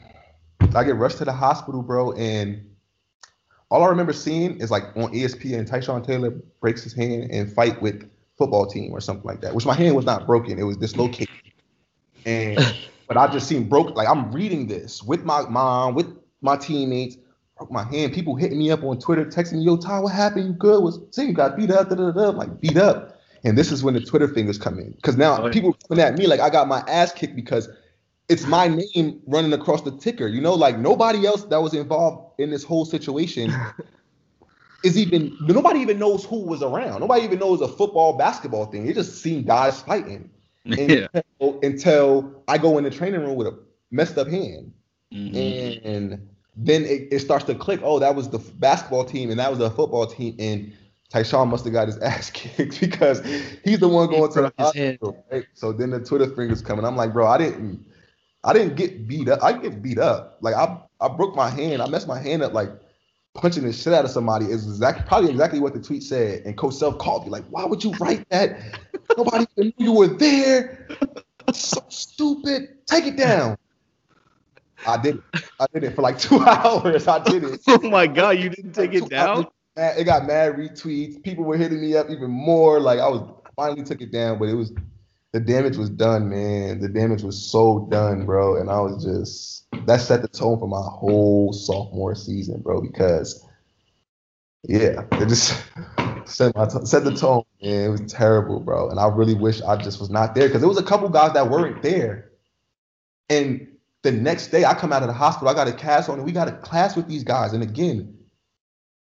I get rushed to the hospital, bro, and all I remember seeing is like on ESPN, Tyshawn Taylor breaks his hand and fight with football team or something like that. Which my hand was not broken; it was dislocated. And but I just seen broke. Like I'm reading this with my mom, with my teammates. Broke my hand. People hitting me up on Twitter, texting me, "Yo, Ty, what happened? You good? Was see you got beat up?" Da, da, da. I'm like beat up. And this is when the Twitter fingers come in because now Oh, yeah. people coming at me like I got my ass kicked because it's my name running across the ticker. You know, like nobody else that was involved in this whole situation is even nobody even knows who was around. Nobody even knows a football basketball thing. It just seen guys fighting Yeah. until, until I go in the training room with a messed up hand, Mhm. and then it, it starts to click. Oh, that was the basketball team, and that was the football team, and Tyshawn must have got his ass kicked because he's the one going to the broke his hand. hospital. Right? So then the Twitter fingers coming. I'm like, bro, I didn't, I didn't get beat up. I get beat up. Like I, I broke my hand. I messed my hand up. Like punching the shit out of somebody is exactly probably exactly what the tweet said. And Coach Self called me like, why would you write that? Nobody even knew you were there. So stupid. Take it down. I did it. I did it for like two hours. I did it. Oh my God, you didn't take it down? Man, It got mad retweets. People were hitting me up even more. Like I was finally took it down, but it was the damage was done, man. The damage was so done, bro. And I was just that set the tone for my whole sophomore season, bro. Because yeah, it just set my t- set the tone. Man, it was terrible, bro. And I really wish I just was not there because there was a couple guys that weren't there, and The next day, I come out of the hospital. I got a cast on, and we got a class with these guys. And again,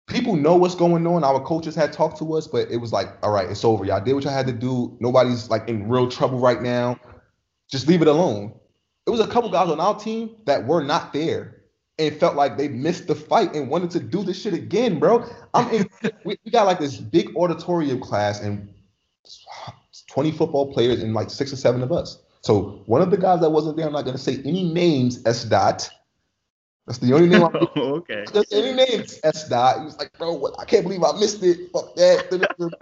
people know what's going on. Our coaches had talked to us, but it was like, all right, it's over. Y'all did what y'all had to do. Nobody's like in real trouble right now. Just leave it alone. It was a couple guys on our team that were not there and felt like they missed the fight and wanted to do this shit again, bro. I'm in, we, we got like this big auditorium class and 20 football players and like six or seven of us. So one of the guys that wasn't there, I'm not gonna say any names, S dot. That's the only name. I'm, Oh, okay. Just any names, S dot. He was like, bro, what, I can't believe I missed it. Fuck that.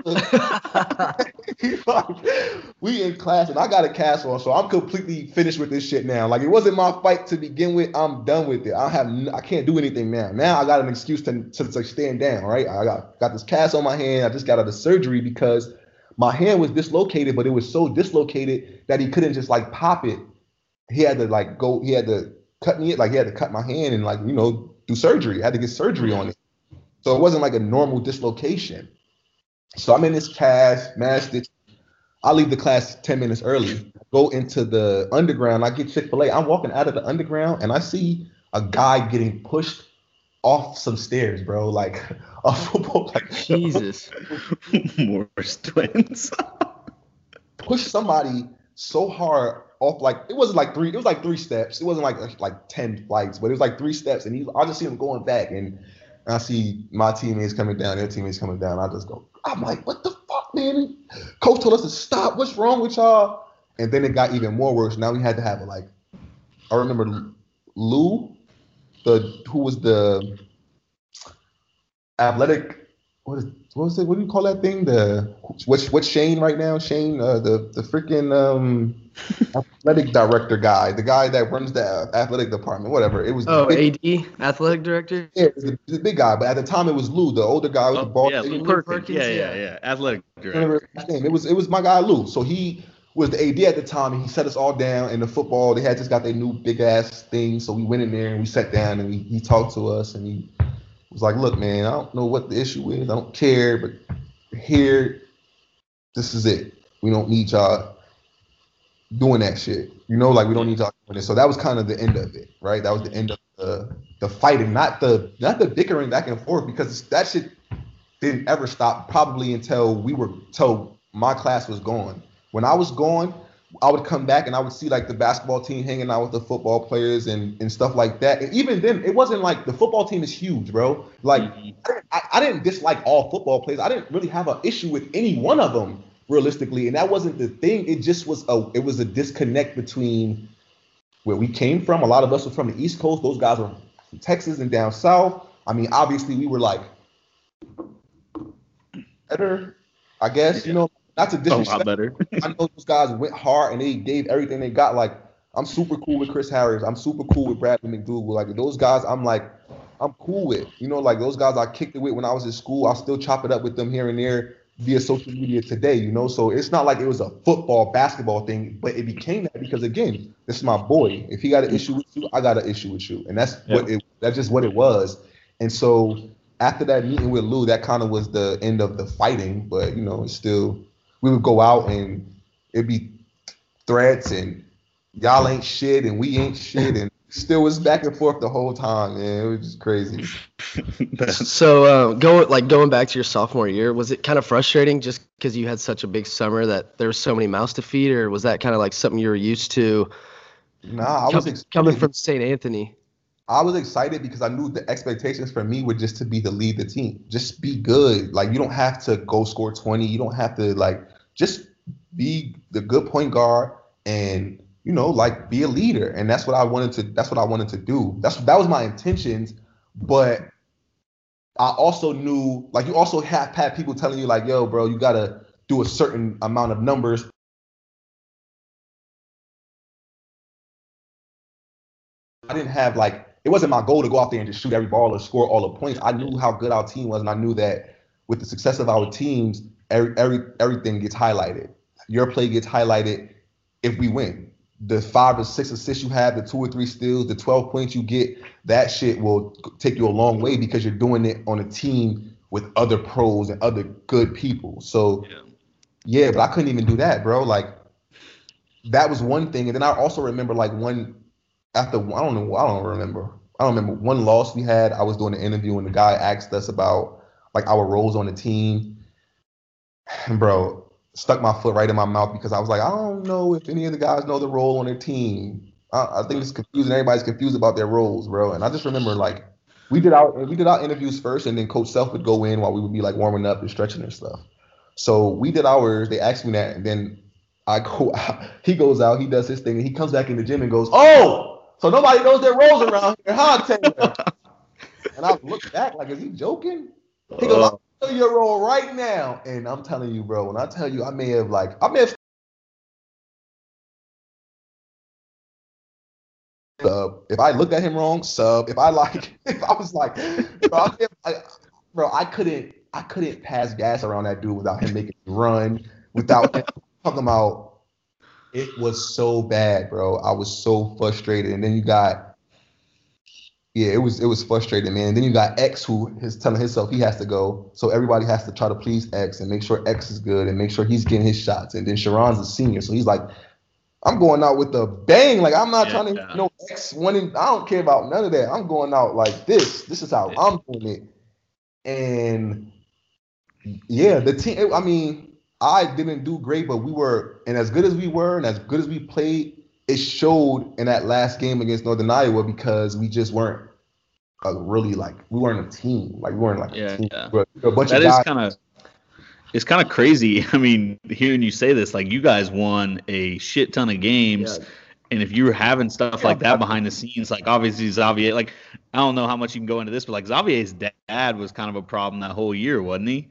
Like, we in class and I got a cast on, so I'm completely finished with this shit now. Like it wasn't my fight to begin with. I'm done with it. I have I can't do anything now. Now I got an excuse to, to, to stand down. Right? I got got this cast on my hand. I just got out of surgery because my hand was dislocated, but it was so dislocated that he couldn't just like pop it. He had to like go. He had to cut me. Like he had to cut my hand and like you know do surgery. I had to get surgery on it. So it wasn't like a normal dislocation. So I'm in this cast, mad stitch. I leave the class 10 minutes early, go into the underground. I get Chick fil A. I'm walking out of the underground and I see a guy getting pushed off some stairs, bro. Like a football, like Jesus. Morris twins. push somebody so hard off like it wasn't like three it was like three steps. It wasn't like uh, like 10 flights but it was like three steps and he i just see him going back and i see my teammates coming down their teammates coming down. I just go i'm like what the fuck man? Coach told us to stop. What's wrong with y'all? And then it got even more worse. Now we had to have a like i remember lew the who was the athletic what is what was it? What do you call that thing? The what's what's Shane right now? Shane, uh, the the freaking um, athletic director guy, the guy that runs the athletic department, whatever. It was Oh, big, AD, athletic director. yeah, it was the, the big guy, but at the time it was Lew, the older guy with the ball. Oh, yeah, Lew Perkins. Perkins, Yeah, yeah. yeah. Athletic director. his name. It was it was my guy Lew. So he was the AD at the time, and he set us all down in the football. They had just got their new big ass thing, so we went in there and we sat down and we, he talked to us and he was like, "Look, man, I don't know what the issue is. I don't care, but here, this is it. We don't need y'all doing that shit. You know, like we don't need y'all doing it." So that was kind of the end of it, right? That was the end of the the fighting, not the not the bickering back and forth, because that shit didn't ever stop probably until we were till my class was gone. When I was gone, I would come back and I would see like the basketball team hanging out with the football players and, and stuff like that. And even then, it wasn't like the football team is huge, bro. Like mm-hmm. I, I didn't dislike all football players. I didn't really have an issue with any one of them realistically, and that wasn't the thing. It just was a it was a disconnect between where we came from. A lot of us were from the East Coast. Those guys were from Texas and down south. I mean, obviously, we were like better, I guess. You know, not to A lot disrespect. better. I know those guys went hard and they gave everything they got. Like, I'm super cool with Chris Harris. I'm super cool with Bradley McDougald. Like those guys, I'm like, I'm cool with. You know, like those guys I kicked it with when I was in school. I still chop it up with them here and there via social media today. You know, so it's not like it was a football, basketball thing, but it became that because again, this is my boy. If he got an issue with you, I got an issue with you, and that's what it. That's just what it was. And so after that meeting with Lew, that kind of was the end of the fighting. But you know, it's still we would go out and it'd be threats and y'all ain't shit and we ain't shit and still was back and forth the whole time, man. It was just crazy. So uh, go like going back to your sophomore year, was it kind of frustrating just because you had such a big summer that there were so many mouths to feed, or was that kind of like something you were used to Nah, I com- was excited. coming from St. Anthony? I was excited because I knew the expectations for me were just to be the lead the team. Just be good. Like you don't have to go score 20. You don't have to like just be the good point guard and you know like be a leader. And that's what I wanted to that's what I wanted to do. That's that was my intentions, but I also knew like you also have had people telling you like, yo, bro, you gotta do a certain amount of numbers I didn't have like it wasn't my goal to go out there and just shoot every ball or score all the points. I knew how good our team was, and I knew that with the success of our teams, every, every everything gets highlighted. Your play gets highlighted if we win. The five or six assists you have, the two or three steals, the 12 points you get, that shit will take you a long way because you're doing it on a team with other pros and other good people. So yeah, but I couldn't even do that, bro. Like that was one thing. And then I also remember like one after I don't know, I don't remember. I don't remember one loss we had. I was doing an interview and the guy asked us about like our roles on the team. Bro, stuck my foot right in my mouth because I was like, I don't know if any of the guys know the role on their team. I, I think it's confusing. Everybody's confused about their roles, bro. And I just remember like we did our we did our interviews first, and then Coach Self would go in while we would be like warming up and stretching and stuff. So we did ours. They asked me that, and then I go. He goes out. He does his thing, and he comes back in the gym and goes, "Oh, so nobody knows their roles around here, huh, Taylor?" and I look back like, "Is he joking?" He goes, uh, "I'll you your role right now," and I'm telling you, bro. When I tell you, I may have like, I may have sub. If I looked at him wrong, sub. If I like, if I was like, bro, I, bro, I couldn't, I couldn't pass gas around that dude without him making run, without him talking about. It was so bad, bro. I was so frustrated, and then you got, yeah, it was it was frustrating, man. And then you got X who is telling himself he has to go, so everybody has to try to please X and make sure X is good and make sure he's getting his shots. And then Sherron's a senior, so he's like, I'm going out with a bang. Like I'm not Yeah, trying to yeah. you know X winning. I don't care about none of that. I'm going out like this. This is how I'm doing it. And yeah, the team. I mean, I didn't do great, but we were, and as good as we were, and as good as we played, it showed in that last game against Northern Iowa because we just weren't a really like we weren't a team. Like we weren't like Yeah, a team. yeah. We were a bunch That of is guys. kind of it's kind of crazy. I mean, hearing you say this, like you guys won a shit ton of games, and if you were having stuff like that behind the scenes, like obviously Xavier, like I don't know how much you can go into this, but like Xavier's dad was kind of a problem that whole year, wasn't he?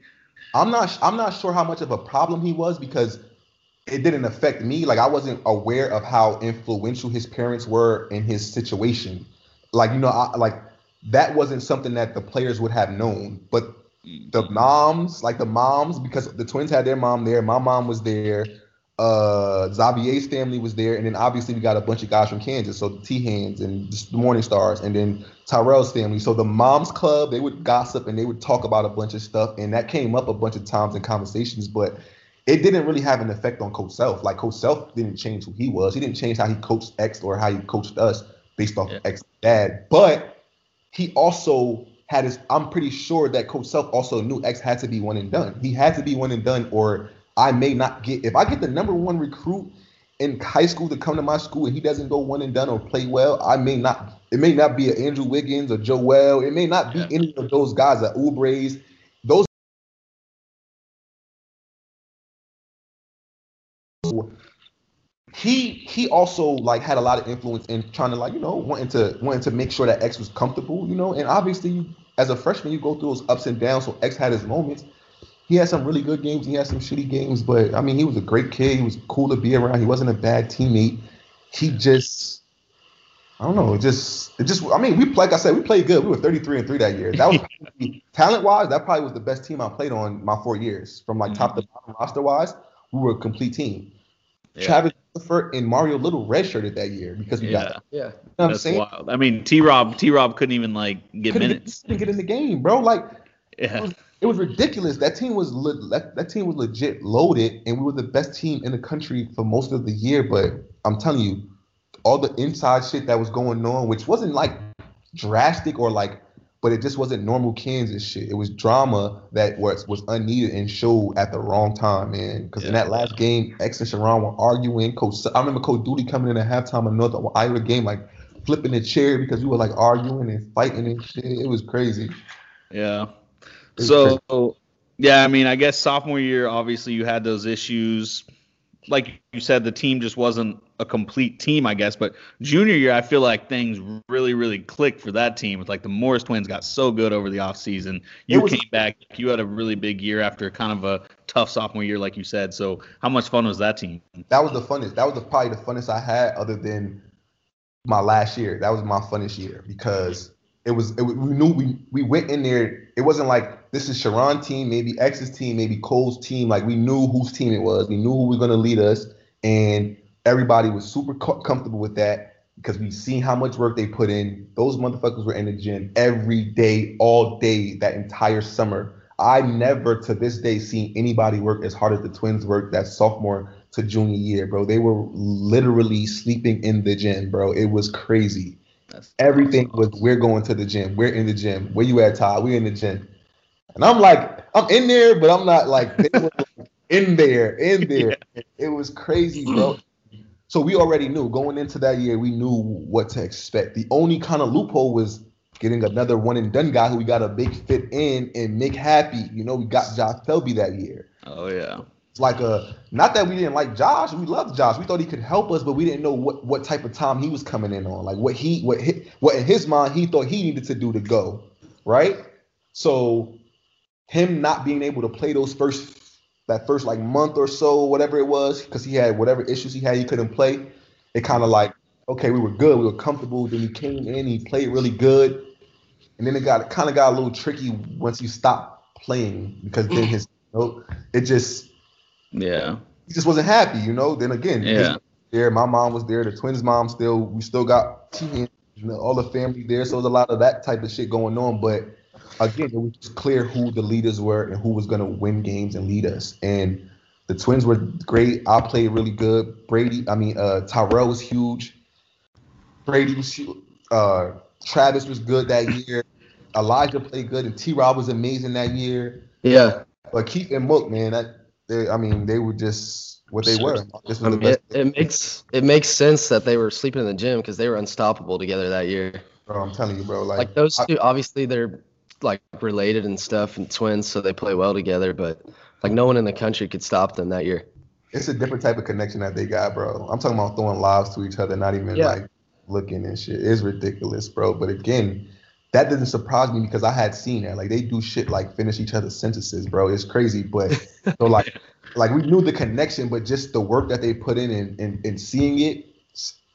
I'm not I'm not sure how much of a problem he was because it didn't affect me. Like I wasn't aware of how influential his parents were in his situation. Like you know, I, like that wasn't something that the players would have known. But the moms, like the moms, because the twins had their mom there. My mom was there. Uh, Xavier's family was there, and then obviously we got a bunch of guys from Kansas, so the Teahans and the Morningstars, and then Tyrel's family. So the moms club, they would gossip and they would talk about a bunch of stuff, and that came up a bunch of times in conversations, but it didn't really have an effect on Coach Self. Like Coach Self didn't change who he was. He didn't change how he coached X or how he coached us based off of X dad. But he also had his. I'm pretty sure that Coach Self also knew X had to be one and done. He had to be one and done, or I may not get. If I get the number one recruit in high school to come to my school and he doesn't go one and done or play well, I may not. It may not be an Andrew Wiggins or Joel. It may not be any of those guys at Oubre's. He he also like had a lot of influence in trying to like you know wanting to wanting to make sure that X was comfortable, you know. And obviously, you, as a freshman, you go through those ups and downs. So X had his moments. He had some really good games. He had some shitty games, but I mean, he was a great kid. He was cool to be around. He wasn't a bad teammate. He just, I don't know, it just, it just. I mean, we like I said, we played good. We were thirty three and three that year. That was talent wise. That probably was the best team I played on my four years. From like top to mm-hmm. bottom roster wise, we were a complete team. Travis Releford and Mario Little redshirted that year because we Yeah. got Yeah. You know what I'm That's saying? wild. I mean, T Rob T Rob couldn't even like get Couldn't minutes. Get, couldn't get in the game, bro. Like Yeah. it, was, it was ridiculous. That team was le- that, that team was legit loaded, and we were the best team in the country for most of the year. But I'm telling you, all the inside shit that was going on, which wasn't like drastic or like, but it just wasn't normal Kansas shit. It was drama that was was unneeded and showed at the wrong time, man. Because in that last game, X and Sherron were arguing. Coach, I remember Coach Dooley coming in at halftime of North Iowa game, like flipping the chair because we were like arguing and fighting and shit. It was crazy. Yeah. was So, yeah, I mean, I guess sophomore year, obviously, you had those issues. Like you said, the team just wasn't a complete team, I guess. But junior year, I feel like things really, really clicked for that team. It's like the Morris twins got so good over the offseason. You was- came back, you had a really big year after kind of a tough sophomore year, like you said. So, how much fun was that team? That was the funnest. That was the, probably the funnest I had, other than my last year. That was my funnest year because it was. It, we knew we we went in there. It wasn't like this is Sherron team, maybe X's team, maybe Cole's team. Like we knew whose team it was. We knew who was going to lead us, and everybody was super co- comfortable with that because we seen how much work they put in. Those motherfuckers were in the gym every day, all day, that entire summer. I never to this day seen anybody work as hard as the twins worked that sophomore to junior year, bro. They were literally sleeping in the gym, bro. It was crazy. That's Everything was we're going to the gym. We're in the gym. Where you at, Todd? We're in the gym. And I'm like, I'm in there, but I'm not like they were like, in there, in there. It was crazy, bro. So we already knew going into that year, we knew what to expect. The only kind of loophole was getting another one and done guy who we got a big fit in and make happy. You know, we got Josh Selby that year. Oh yeah. Like a not that we didn't like Josh, we loved Josh. We thought he could help us, but we didn't know what what type of time he was coming in on. Like what he what he, what in his mind he thought he needed to do to go, right? So him not being able to play those first that first like month or so, whatever it was, because he had whatever issues he had, he couldn't play. It kind of like okay, we were good, we were comfortable. Then he came in, he played really good, and then it got kind of got a little tricky once he stopped playing because then his you know, it just Yeah. he just wasn't happy, you know. Then again, Yeah. there, my mom was there, the twins' mom still, we still got you know, all the family there. So there's a lot of that type of shit going on. But again, it was just clear who the leaders were and who was gonna win games and lead us. And the twins were great. I played really good. Brady, I mean, uh, Tyrel was huge. Brady was huge. Uh, Travis was good that year. Elijah played good, and T. Rob was amazing that year. Yeah, But Kieff and Mook, man, that they, I mean, they were just what they were. I mean, it, it makes it makes sense that they were sleeping in the gym because they were unstoppable together that year. Bro, I'm telling you, bro. Like, Like those I- two, obviously they're like related and stuff and twins, so they play well together. But like no one in the country could stop them that year. it's a different type of connection that they got, bro. I'm talking about throwing lives to each other, not even Yeah. like looking and shit. It's ridiculous, bro. But again, that doesn't surprise me because I had seen that. Like they do shit like finish each other's sentences, bro. It's crazy. But so like like we knew the connection, but just the work that they put in and and, and seeing it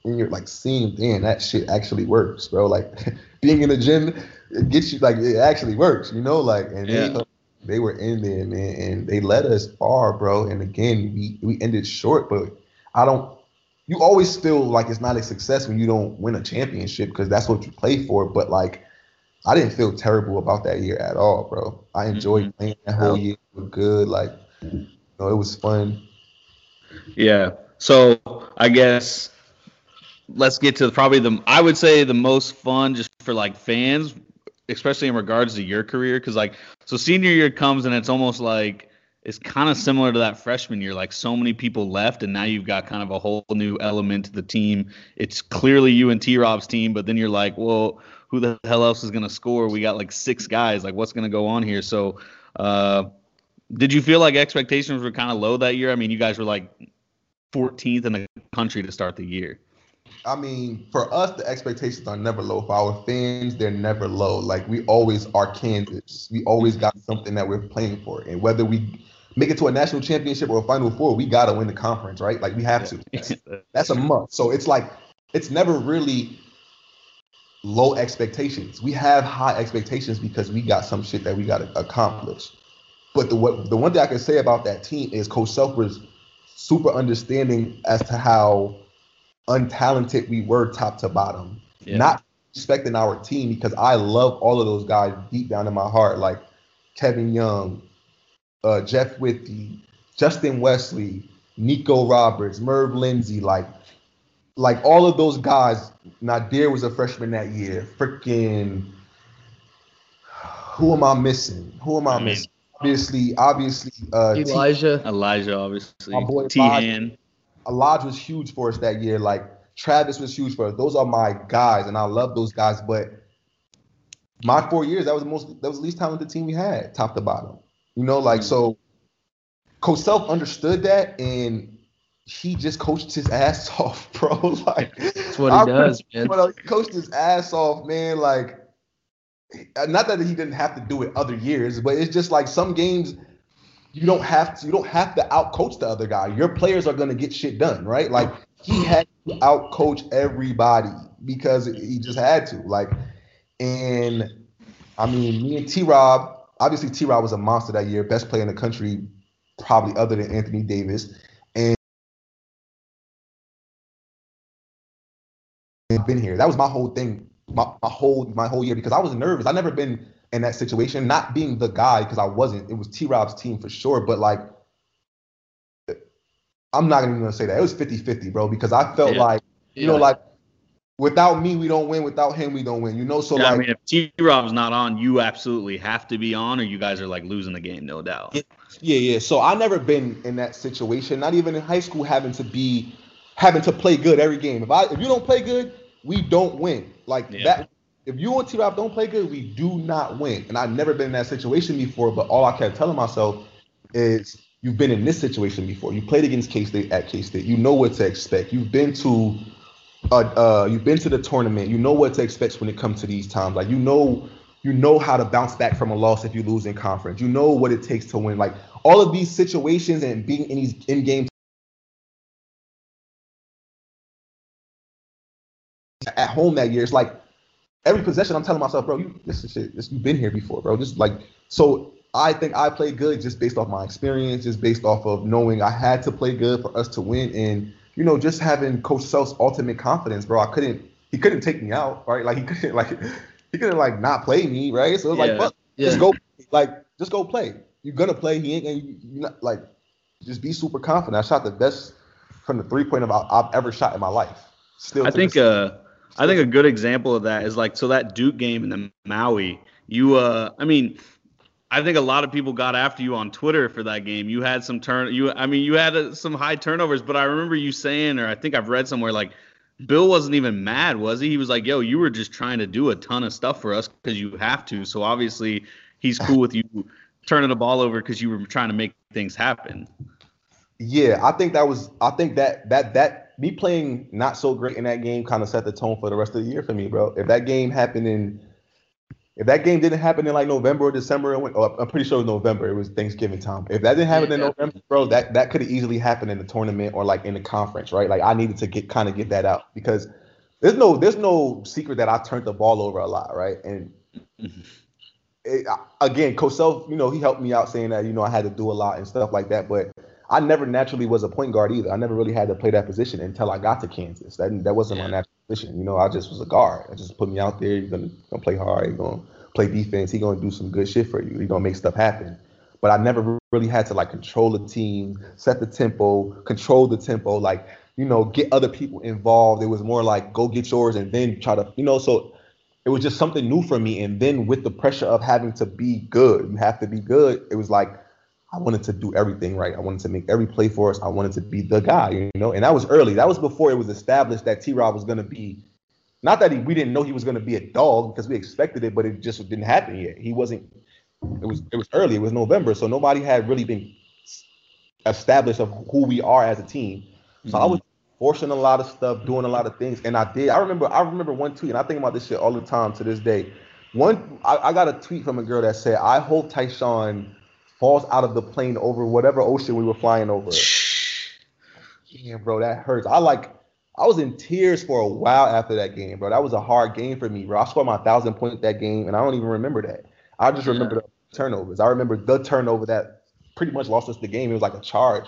and you're like seeing damn that shit actually works, bro. Like being in the gym, it gets you like it actually works, you know, like and they they were in there, man, and they led us far, bro. And again, we we ended short, but I don't. You always feel like it's not a success when you don't win a championship because that's what you play for. But like, I didn't feel terrible about that year at all, bro. I enjoyed mm-hmm. playing that whole year. It was good. Like, you know, it was fun. Yeah. So I guess let's get to probably the I would say the most fun just for like fans, especially in regards to your career, because like so senior year comes and it's almost like it's kind of similar to that freshman year. Like so many people left, and now you've got kind of a whole new element to the team. It's clearly you and T Rob's team, but then you're like, well, who the hell else is gonna score? We got like six guys. Like what's gonna go on here? So. uh did you feel like expectations were kind of low that year? I mean, you guys were like 14th in the country to start the year. I mean, for us, the expectations are never low. For our fans, they're never low. Like we always are Kansas. We always got something that we're playing for, and whether we make it to a national championship or a Final Four, we gotta win the conference, right? Like we have to. That's, that's a must. So it's like it's never really low expectations. We have high expectations because we got some shit that we gotta accomplish. But the what the one thing I can say about that team is Coach Self was super understanding as to how untalented we were top to bottom. Yeah. Not respecting our team because I love all of those guys deep down in my heart, like Kevin Young, uh, Jeff Withey, Justin Wesley, Niko Roberts, Merv Lindsay, like like all of those guys. Naadir was a freshman that year. Freaking who am I missing? Who am I, I mean- missing? Obviously, obviously, uh, T- Elijah, Elijah, obviously. My boy Teahan. Elijah was huge for us that year. Like Travis was huge for us. Those are my guys, and I love those guys. But my four years, that was the most that was the least talented team we had, top to bottom. You know, like so Coach Self understood that and he just coached his ass off, bro. Like that's what he I does, man. He coached his ass off, man. Like, not that he didn't have to do it other years, but it's just like some games you don't have to. You don't have to outcoach the other guy. Your players are gonna get shit done, right? Like he had to outcoach everybody because he just had to. Like, and I mean, me and T. Rob. Obviously, T. Rob was a monster that year, best player in the country, probably other than Anthony Davis. Been here. That was my whole thing, my, my whole my whole year because I was nervous. I never been in that situation, not being the guy because I wasn't. It was T Rob's team for sure, but like I'm not even gonna say that. It was 50-50, bro, because I felt Yeah. like, you know, like without me, we don't win. Without him, we don't win. You know, so yeah, like I mean, if T Rob's not on, you absolutely have to be on, or you guys are like losing the game, no doubt. Yeah, yeah. So I never been in that situation. Not even in high school, having to be, having to play good every game. If I, if you don't play good, we don't win. Like Yeah. that. If you and T Rob don't play good, we do not win. And I've never been in that situation before. But all I kept telling myself is, you've been in this situation before. You played against K State at K State. You know what to expect. You've been to, uh, uh, you've been to the tournament. You know what to expect when it comes to these times. Like you know, you know how to bounce back from a loss if you lose in conference. You know what it takes to win. Like all of these situations and being in these in at home that year, it's like every possession I'm telling myself, bro, you this is shit. This, you've been here before, bro. Just like so I think I played good just based off my experience, just based off of knowing I had to play good for us to win. And, you know, just having Coach Self's ultimate confidence, bro. I couldn't he couldn't take me out, right? Like he couldn't like he couldn't like not play me, right? So it was Yeah. like, fuck, just go like just go play. You're gonna play. He ain't gonna you, not like just be super confident. I shot the best from the three point I've, I've ever shot in my life. Still, I think uh I think a good example of that is like so that Duke game in the Maui. You uh I mean I think a lot of people got after you on Twitter for that game. You had some turn you I mean you had uh, some high turnovers, but I remember you saying or I think I've read somewhere like Bill wasn't even mad, was he? He was like, "Yo, you were just trying to do a ton of stuff for us because you have to." So obviously, he's cool with you turning the ball over because you were trying to make things happen. Yeah, I think that was. I think that that that me playing not so great in that game kind of set the tone for the rest of the year for me, bro. If that game happened in, if that game didn't happen in like November or December, it went- oh, I'm pretty sure it was November. It was Thanksgiving time. If that didn't happen in November, bro, that that could have easily happened in the tournament or like in the conference, right? Like I needed to get kind of get that out because there's no there's no secret that I turned the ball over a lot, right? And mm-hmm. it, again, Coach Self, you know, he helped me out saying that, you know, I had to do a lot and stuff like that. But I never naturally was a point guard either. I never really had to play that position until I got to Kansas. That that wasn't my natural position. You know, I just was a guard. I just put me out there. You're gonna, gonna play hard. You're gonna play defense. He's gonna do some good shit for you. You're gonna make stuff happen. But I never really had to like control the team, set the tempo, control the tempo, like you know, get other people involved. It was more like go get yours and then try to, you know. So it was just something new for me. And then with the pressure of having to be good, you have to be good. It was like I wanted to do everything right. I wanted to make every play for us. I wanted to be the guy, you know. And that was early. That was before it was established that T. Rob was going to be. Not that he, we didn't know he was going to be a dog because we expected it, but it just didn't happen yet. He wasn't. It was it was early. It was November, so nobody had really been established of who we are as a team. So I mm-hmm. was forcing a lot of stuff, doing a lot of things, and I did. I remember I remember one tweet, and I think about this shit all the time to this day. One, I, I got a tweet from a girl that said, "I hope Tyshawn falls out of the plane over whatever ocean we were flying over." yeah, bro, that hurts. I like. I was in tears for a while after that game, bro. That was a hard game for me, bro. I scored my thousand point that game, and I don't even remember that. I just remember the turnovers. I remember the turnover that pretty much lost us the game. It was like a charge.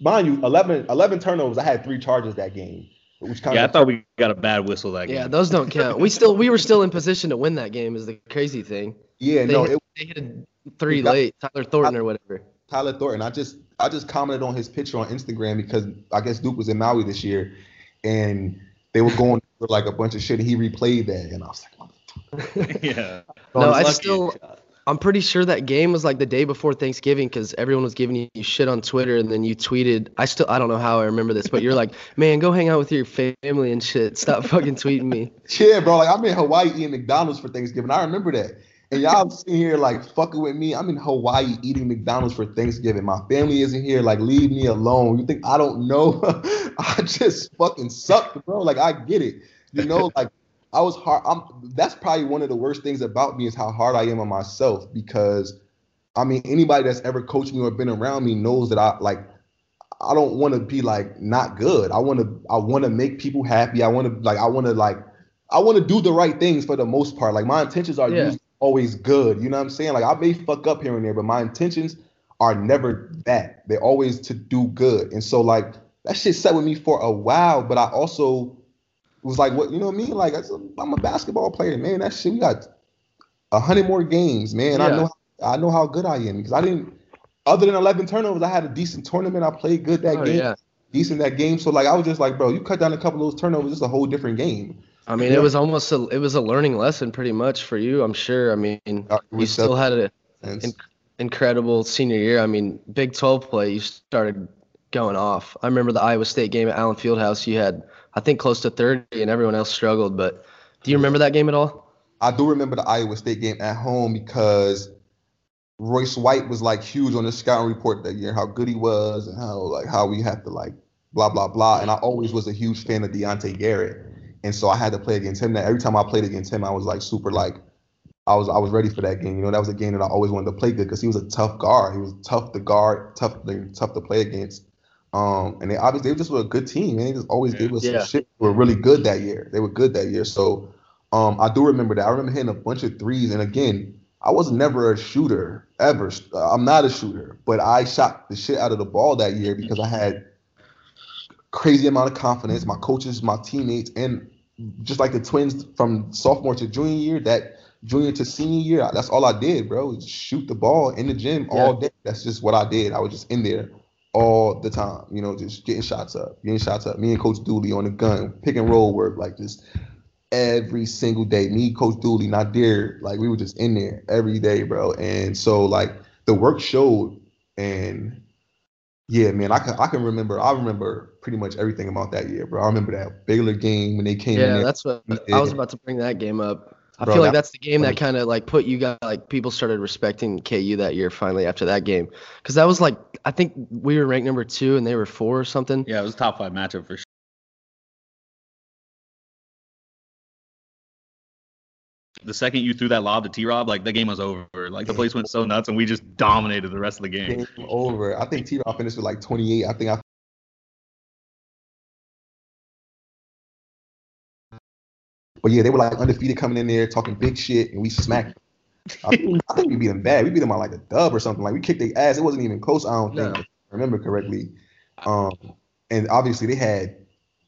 Mind you, 11, 11 turnovers. I had three charges that game. Which kind Yeah, I of thought we got a bad whistle that game. Yeah, those don't count. We still we were still in position to win that game. Is the crazy thing. Yeah, they no, hit, it- they hit a three got- late. Tyler Thornton or whatever. Tyler Thornton. I just I just commented on his picture on Instagram because I guess Duke was in Maui this year, and they were going with like a bunch of shit. And he replayed that, and I was like, yeah. No, I still. I'm pretty sure that game was like the day before Thanksgiving because everyone was giving you shit on Twitter, and then you tweeted. I still, I don't know how I remember this, but you're like, "Man, go hang out with your family and shit. Stop fucking tweeting me." Yeah, bro. Like I'm in Hawaii eating McDonald's for Thanksgiving. I remember that. And y'all sitting here like fucking with me. I'm in Hawaii eating McDonald's for Thanksgiving. My family isn't here. Like, leave me alone. You think I don't know? I just fucking sucked, bro. Like, I get it. You know, like I was hard. I'm that's probably one of the worst things about me is how hard I am on myself because I mean anybody that's ever coached me or been around me knows that I like I don't want to be like not good. I want to I want to make people happy. I want to like I want to like I want to do the right things for the most part. Like my intentions are Yeah. usually always good. You know what I'm saying? Like I may fuck up here and there, but my intentions are never that. They're always to do good. And so like that shit sat with me for a while, but I also was like, what you know what I mean? Like I'm a basketball player, man. That shit we got a hundred more games, man. I know I know how good I am because I didn't other than 11 turnovers, I had a decent tournament. I played good that Oh, game, yeah. decent that game. So like I was just like, bro, you cut down a couple of those turnovers, it's a whole different game. I mean, Yeah. it was almost a it was a learning lesson pretty much for you. I'm sure. I mean, Uh, you still had an incredible senior year. I mean, Big 12 play, you started going off. I remember the Iowa State game at Allen Fieldhouse. You had, I think, close to 30, and everyone else struggled. But do you remember that game at all? I do remember the Iowa State game at home because Royce White was like huge on the scouting report that year, how good he was and how like how we had to like blah blah blah. And I always was a huge fan of Diante Garrett, and so I had to play against him. That every time I played against him, I was like super like I was I was ready for that game. You know, that was a game that I always wanted to play good because he was a tough guard. He was tough to guard, tough tough to play against. Um, and they obviously they just were a good team, and they just always gave us Yeah. some shit. They were really good that year. They were good that year. So um, I do remember that. I remember hitting a bunch of threes, and again, I was never a shooter ever. I'm not a shooter, but I shot the shit out of the ball that year because I had crazy amount of confidence. My coaches, my teammates, and just like the twins from sophomore to junior year, that junior to senior year, that's all I did, bro. Shoot the ball in the gym all day. That's just what I did. I was just in there all the time, you know, just getting shots up, getting shots up. Me and Coach Dooley on the gun, pick and roll work, like just every single day. Me, Coach Dooley, not there. Like we were just in there every day, bro. And so like the work showed, and yeah, man, I can I can remember. I remember pretty much everything about that year, bro. I remember that Baylor game when they came in Yeah, there. that's what I was about to bring that game up. I Bro, feel like that- that's the game that kind of like put you guys like people started respecting KU that year finally after that game because that was like I think we were ranked number two and they were four or something. Yeah, it was a top five matchup for sure. The second you threw that lob to T Rob, like the game was over. Like the place went so nuts, and we just dominated the rest of the game. game over. I think T Rob finished with like 28. I think I But yeah, they were like undefeated coming in there talking big shit, and we smacked. them. I, think- I think we beat them bad. We beat them on like a dub or something. Like we kicked their ass. It wasn't even close. I don't think. No. if I remember correctly. Um, and obviously they had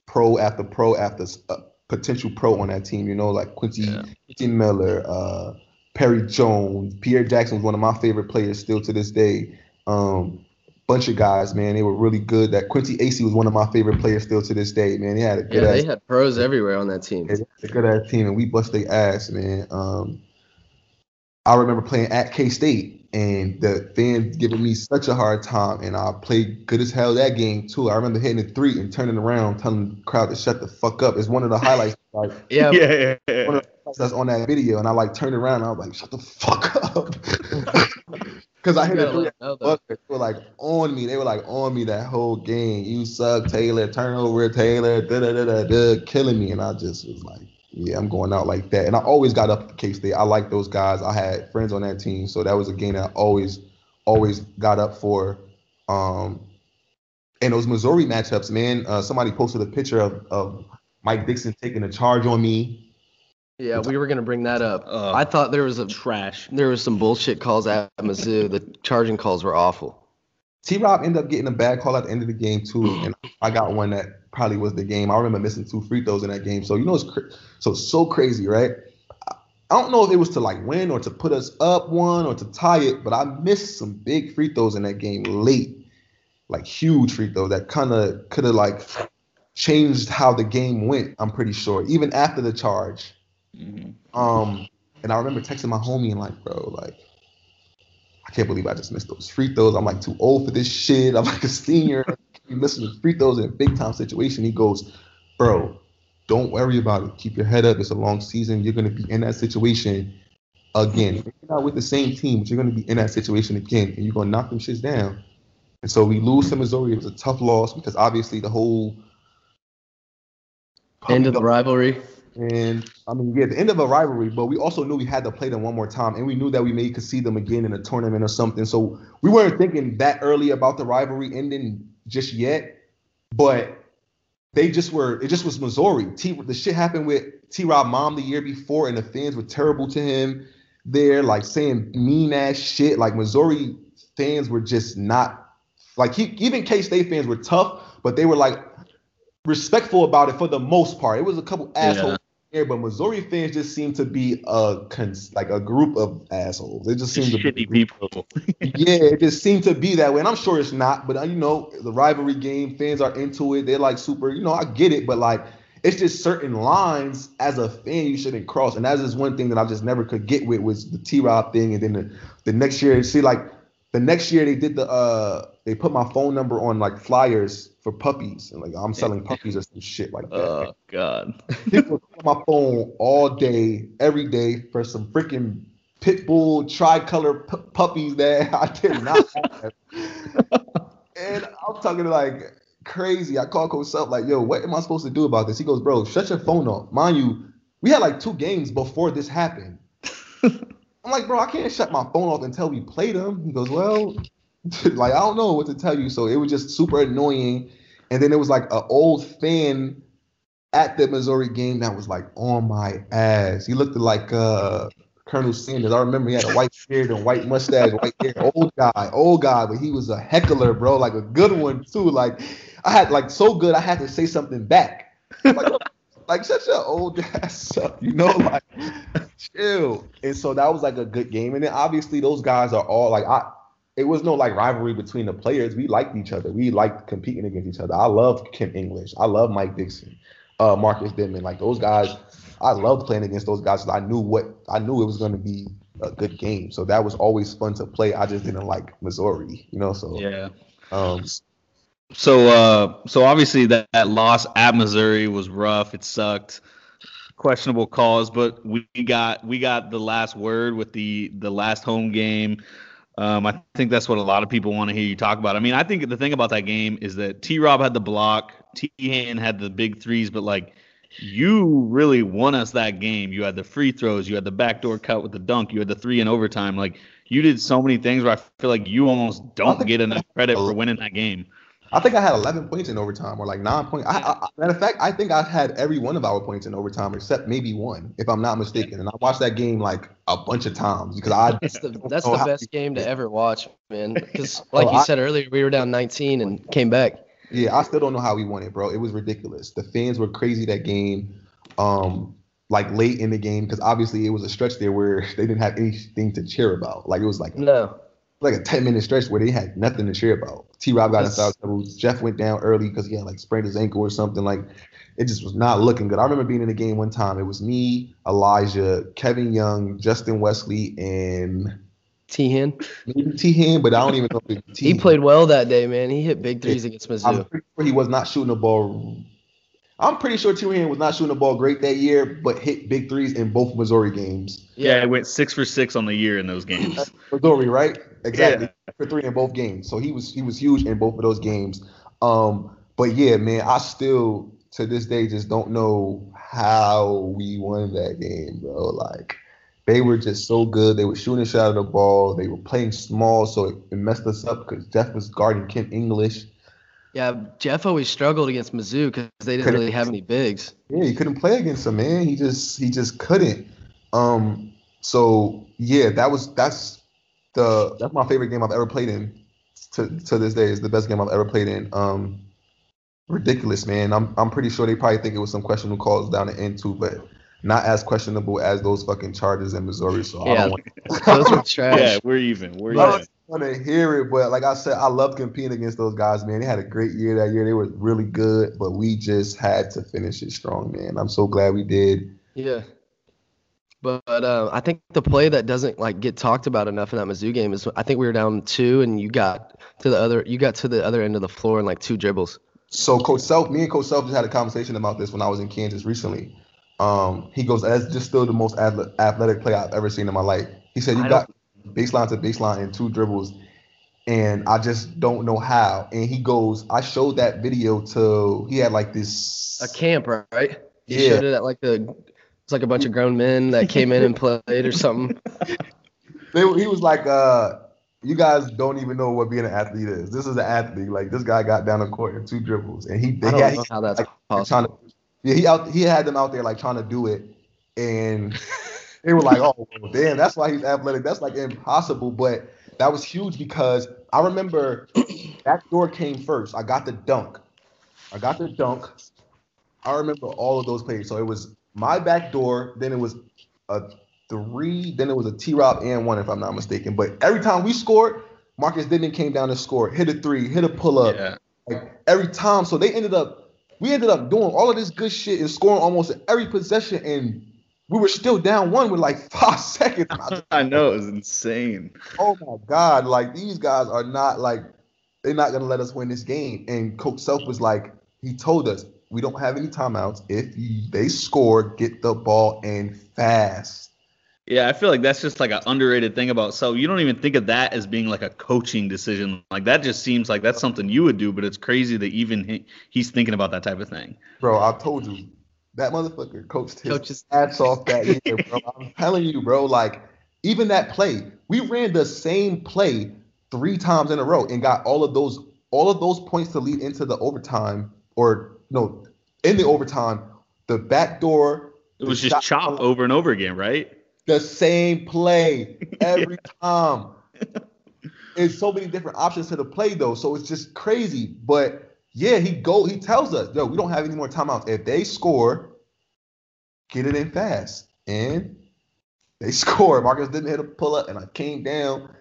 pro after pro after uh, potential pro on that team. You know, like Quincy, Quincy Miller, uh, Perry Jones, Pierre Jackson was one of my favorite players still to this day. Um, bunch of guys, man, they were really good. That Quincy Acy was one of my favorite players still to this day, man. He had a good Yeah, ass they had pros everywhere on that team. it's a good ass team, and we bust their ass, man. Um, I remember playing at K State, and the fans giving me such a hard time, and I played good as hell that game too. I remember hitting a three and turning around, telling the crowd to shut the fuck up. It's one of the highlights, like Yeah, Yeah, yeah, yeah. one of the highlights that's on that video, and I like turned around, and I was like, shut the fuck up, because I you hit a three. let them know, though. Fuck, They were like on me. They were like on me that whole game. You suck, Taylor. Turnover, Taylor. Da da da da da. Killing me, and I just was like, yeah, I'm going out like that. And I always got up for K State. I like those guys. I had friends on that team, so that was a game that I always, always got up for. Um, and those Missouri matchups, man. Uh, somebody posted a picture of of Mike Dixon taking a charge on me. Yeah, we were gonna bring that up. Ugh. I thought there was a Trash. there was some bullshit calls at Mizzou. The charging calls were awful. T Rob ended up getting a bad call at the end of the game too, and I got one that probably was the game. I remember missing two free throws in that game. So you know it's cra- so so crazy, right? I don't know if it was to like win or to put us up one or to tie it, but I missed some big free throws in that game late, like huge free throws that kind of could have like changed how the game went. I'm pretty sure, even after the charge. Um, and I remember texting my homie and like, bro, like, I can't believe I just missed those free throws. I'm like too old for this shit. I'm like a senior. You missing the free throws in a big time situation. He goes, bro, don't worry about it. Keep your head up. It's a long season. You're gonna be in that situation again. Maybe not with the same team, but you're gonna be in that situation again, and you're gonna knock them shits down. And so we lose to Missouri. It was a tough loss because obviously the whole End of the rivalry. and I mean, yeah, the end of a rivalry, but we also knew we had to play them one more time, and we knew that we may could see them again in a tournament or something. So we weren't thinking that early about the rivalry ending just yet, but they just were. It just was Missouri. T, the shit happened with T. Rob mom the year before, and the fans were terrible to him. There, like saying mean ass shit. Like Missouri fans were just not like he, even K State fans were tough, but they were like respectful about it for the most part. It was a couple assholes care, but Missouri fans just seem to be a cons- like a group of assholes. They just seem to shitty people. yeah, it just seemed to be that way. And I'm sure it's not, but uh, you know, the rivalry game, fans are into it. They're like super, you know, I get it, but like it's just certain lines as a fan you shouldn't cross. And that is one thing that I just never could get with was the T Rob thing. And then the, the next year, see, like the next year they did the uh they put my phone number on like flyers for puppies and like I'm selling puppies or some shit like that. Oh God. People on my phone all day, every day for some freaking pit bull tricolor pu- puppies that I did not have. and I'm talking like crazy. I call Coach Self like, yo, what am I supposed to do about this? He goes, bro, shut your phone off. Mind you, we had like two games before this happened. I'm like, bro, I can't shut my phone off until we play them. He goes, well, like I don't know what to tell you. So it was just super annoying. And then it was like an old fan at the Missouri game that was like on my ass. He looked like uh Colonel Sanders. I remember he had a white beard and white mustache, white hair, old guy, old guy, but he was a heckler, bro, like a good one too. Like I had like so good, I had to say something back. Like, like such an old ass up, you know, like chill. And so that was like a good game. And then obviously those guys are all like I it was no like rivalry between the players. We liked each other. We liked competing against each other. I love Kim English. I love Mike Dixon, uh, Marcus Denmon. Like those guys, I loved playing against those guys. I knew what I knew it was going to be a good game. So that was always fun to play. I just didn't like Missouri, you know. So Yeah. um, So uh so obviously that, that loss at Missouri was rough. It sucked. Questionable calls, but we got we got the last word with the the last home game. Um, I think that's what a lot of people want to hear you talk about. I mean, I think the thing about that game is that T Rob had the block, T Han had the big threes, but like you really won us that game. You had the free throws, you had the backdoor cut with the dunk, you had the three in overtime. Like you did so many things where I feel like you almost don't get enough credit for winning that game. I think I had 11 points in overtime, or like nine points. I, I, matter of fact, I think I had every one of our points in overtime except maybe one, if I'm not mistaken. And I watched that game like a bunch of times because I That's the that's the best game to ever watch, man. Because like Oh, you I- said earlier, we were down 19 and came back. Yeah, I still don't know how we won it, bro. It was ridiculous. The fans were crazy that game. Um, like late in the game, because obviously it was a stretch there where they didn't have anything to cheer about. Like it was like No, like a 10 minute stretch where they had nothing to cheer about. T Rob got in foul trouble. Jeff went down early because he had like sprained his ankle or something. Like it just was not looking good. I remember being in the game one time. It was me, Elijah, Kevin Young, Justin Wesley, and Teahan. maybe Teahan, but I don't even know if it was T. He played well that day, man. He hit big threes against I'm Mizzou. pretty sure he was not shooting the ball. I'm pretty sure Teahan was not shooting the ball great that year, but hit big threes in both Missouri games. Yeah, it went six for six on the year in those games. Missouri, right? Exactly. Yeah. For three in both games. So he was he was huge in both of those games. Um, but yeah, man, I still to this day just don't know how we won that game, bro. Like they were just so good. They were shooting a shot of the ball. They were playing small, so it, it messed us up because Jeff was guarding Kim English. Yeah, Jeff always struggled against Mizzou because they didn't Couldn't- really have any bigs. Yeah, he couldn't play against him, man. He just he just couldn't. Um, so yeah, that was that's the that's my favorite game I've ever played in. To to this day, is the best game I've ever played in. Um, ridiculous, man. I'm I'm pretty sure they probably think it was some questionable calls down the end too, but not as questionable as those fucking charges in Missouri. So I Yeah, don't want, those were trash. Yeah, we're even. We're I even. Want to hear it, but like I said, I love competing against those guys, man. They had a great year that year. They were really good, but we just had to finish it strong, man. I'm so glad we did. Yeah. But uh, I think the play that doesn't like get talked about enough in that Mizzou game is I think we were down two and you got to the other you got to the other end of the floor in like two dribbles. So Coach Self, me and Coach Self just had a conversation about this when I was in Kansas recently. Um, he goes, "That's just still the most athletic play I've ever seen in my life." He said, "You got baseline to baseline in two dribbles, and I just don't know how." And he goes, "I showed that video to he had like this A camp, right? You Yeah. showed it at like the it's like a bunch of grown men that came in and played or something. They, he was like, uh, "You guys don't even know what being an athlete is. This is an athlete. Like this guy got down the court in two dribbles, and he, I he don't had, know how that's like, possible. trying to, yeah, he out he had them out there like trying to do it, and they were like, "Oh, damn, that's why he's athletic. That's like impossible." But that was huge because I remember that door came first. I got the dunk. I got the dunk, I remember all of those plays. So it was my back door, then it was a three, then it was a T Rob and one, if I'm not mistaken. But every time we scored, Marcus Denmon came down and scored, hit a three, hit a pull up. Yeah. Like every time. So they ended up, we ended up doing all of this good shit and scoring almost every possession. And we were still down one with like five seconds. I know it was insane. oh my god, like these guys are not like they're not gonna let us win this game. And Coach Self was like, he told us we don't have any timeouts. If they score, get the ball and fast. Yeah, I feel like that's just like an underrated thing about so you don't even think of that as being like a coaching decision. Like that just seems like that's something you would do, but it's crazy that even he, he's thinking about that type of thing. Bro, I told you that motherfucker coached his Coaches- ass off that year, bro. I'm telling you, bro. Like even that play, we ran the same play three times in a row and got all of those all of those points to lead into the overtime or no in the overtime. The back door. It was just shot- chop over and over again, right? the same play every time. It's so many different options to the play though, so it's just crazy. But yeah, he go he tells us, yo, we don't have any more timeouts. If they score, get it in fast. And they score. Marcus Denmon hit a pull up, and I came down,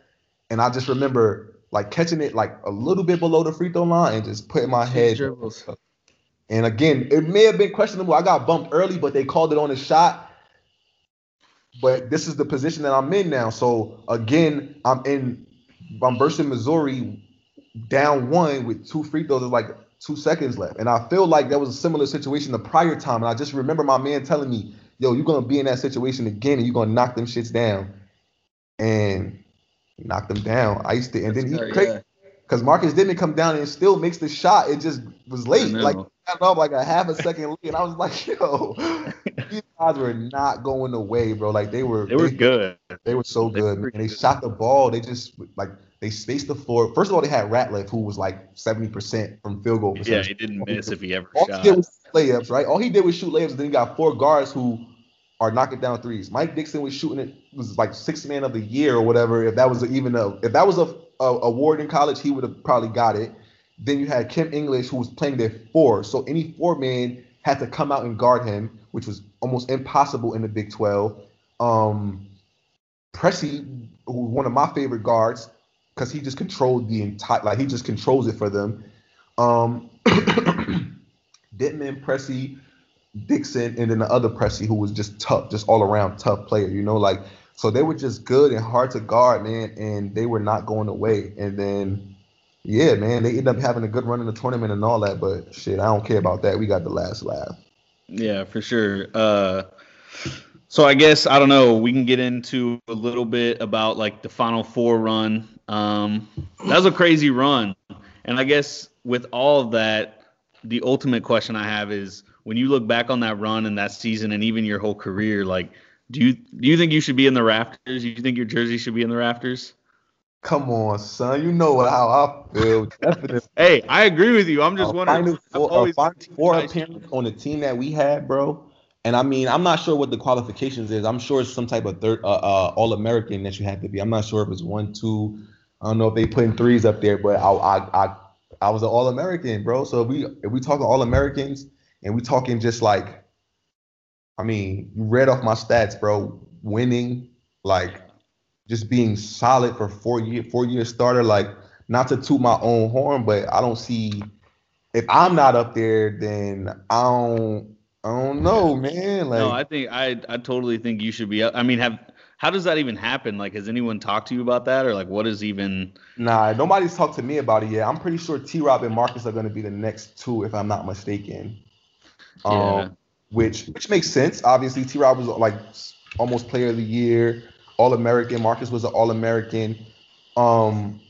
and I just remember like catching it like a little bit below the free throw line and just putting my head. dribbles. And again, it may have been questionable. I got bumped early, but they called it on a shot. But this is the position that I'm in now. So again, I'm in I'm versus Missouri down one with two free throws. There's like two seconds left. And I feel like that was a similar situation the prior time. And I just remember my man telling me, yo, you're gonna be in that situation again and you're gonna knock them shits down. And knock them down. Iced it. And then he Sorry, cra- yeah. because Marcus Denmon come down and still makes the shot. It just was late. know. Like got off like a half a second late. And I was like, yo, these guys were not going away, bro. Like they were They were good. They were so They good, were man. They shot the ball. They just like they spaced the floor. First of all, they had Ratliffe, who was like 70% from field goal Percentage. Yeah, he didn't miss if he ever All he did was layups, right? All he did was shoot layups. And then you got four guards who are knocking down threes. Mike Dixon was shooting it was like six man of the year or whatever. If that was even a if that was a, a award in college, he would have probably got it. Then you had Kim English who was playing there four. So any four man had to come out and guard him, which was almost impossible in the Big 12. Um Pressey, who was one of my favorite guards, because he just controlled the entire like he just controls it for them. Um Dittman, Pressey, Dixon, and then the other Pressey who was just tough, just all around tough player, you know, like so they were just good and hard to guard, man, and they were not going away. And then yeah, man, they ended up having a good run in the tournament and all that, but shit, I don't care about that. We got the last laugh. Yeah, for sure. Uh, so I guess I don't know. We can get into a little bit about like the Final Four run. Um, that was a crazy run, and I guess with all of that, the ultimate question I have is when you look back on that run and that season, and even your whole career, like, do you do you think you should be in the rafters? Do you think your jersey should be in the rafters? Come on, son. You know how I feel. Definitely. Hey, I agree with you. I'm just wondering. Final four, a final four appearance on the team that we had, bro. And I mean, I'm not sure what the qualifications is. I'm sure it's some type of third, uh, uh, All American that you had to be. I'm not sure if it's one, two. I don't know if they putting threes up there, but I, I, I, I was an All American, bro. So if we, if we talking All Americans, and we talking just like, I mean, you read off my stats, bro. Winning, like, just being solid for four year, four year starter. Like, not to toot my own horn, but I don't see if I'm not up there, then I don't I don't know, man. Like no, I think I I totally think you should be. up- I mean, have how does that even happen? Like, has anyone talked to you about that, or like, what is even? nah, nobody's talked to me about it yet. I'm pretty sure T Rob and Marcus are gonna be the next two, if I'm not mistaken. Um Yeah. which which makes sense. Obviously, T Rob was like almost player of the year, all American. Marcus was an all American. Um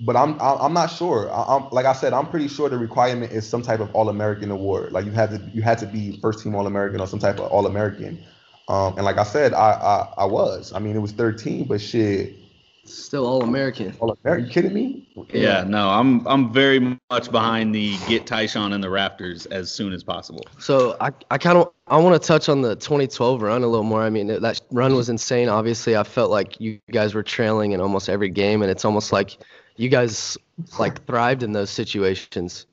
but I'm I'm not sure. I, I'm like I said, I'm pretty sure the requirement is some type of All American award. Like you had to you had to be first team All American or some type of All American. Um, and like I said, I, I I was. I mean, it was 13, but shit, Still all American. All American. You kidding me? Yeah, no, I'm I'm very much behind the get Tyshawn in the Raptors as soon as possible. So I, I kind of I want to touch on the 2012 run a little more. I mean that run was insane. Obviously, I felt like you guys were trailing in almost every game, and it's almost like you guys like thrived in those situations.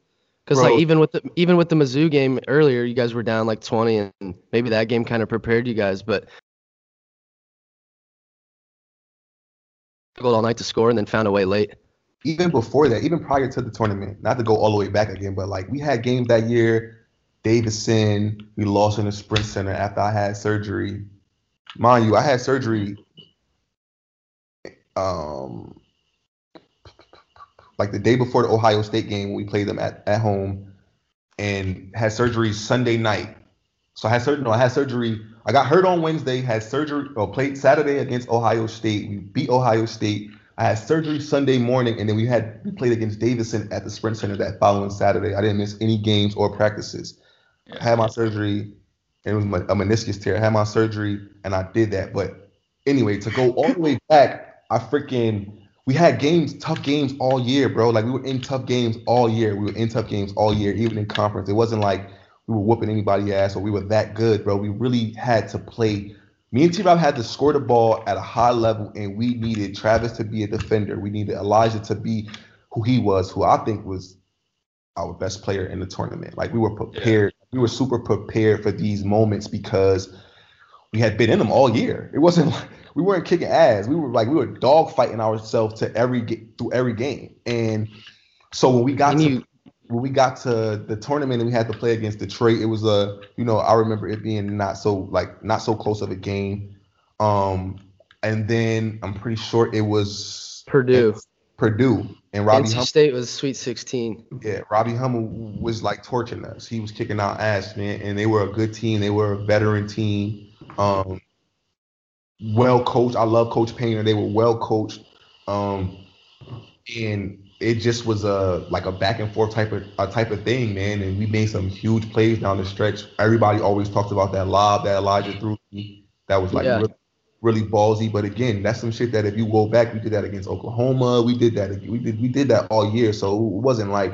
Because like even with the even with the Mizzou game earlier, you guys were down like 20, and maybe that game kind of prepared you guys. But struggled all night to score and then found a way late. even before that, even prior to the tournament, not to go all the way back again, but like we had games that year. Davidson, we lost in the sprint center after I had surgery. Mind you, I had surgery um like the day before the Ohio State game when we played them at, at home and had surgery Sunday night. So I had surgery no, I had surgery. I got hurt on Wednesday, had surgery or played Saturday against Ohio State. We beat Ohio State. I had surgery Sunday morning, and then we had we played against Davidson at the Sprint Center that following Saturday. I didn't miss any games or practices. I had my surgery, and it was my, a meniscus tear. I had my surgery, and I did that. But anyway, to go all the way back, I freaking we had games, tough games all year, bro. Like we were in tough games all year. We were in tough games all year, even in conference. It wasn't like we were whooping anybody ass or we were that good, bro. We really had to play. Me and T Rob had to score the ball at a high level, and we needed Travis to be a defender. We needed Elijah to be who he was, who I think was our best player in the tournament. Like we were prepared. We were super prepared for these moments because we had been in them all year. It wasn't like we weren't kicking ass. We were like we were dog fighting ourselves to every through every game. And so when we got And to you- when we got to the tournament and we had to play against Detroit, it was a you know I remember it being not so like not so close of a game. Um, and then I'm pretty sure it was Purdue. Purdue and Robbie NC Hummel. State was Sweet 16. Yeah, Robbie Hummel was like torching us. He was kicking our ass, man. And they were a good team. They were a veteran team. Um, well coached. I love Coach Painter. They were well coached. Um, and it just was a like a back and forth type of a type of thing, man. And we made some huge plays down the stretch. Everybody always talks about that lob that Elijah threw. me. That was like Yeah. really, really ballsy. But again, that's some shit that if you go back, we did that against Oklahoma. We did that. We did we did that all year. So it wasn't like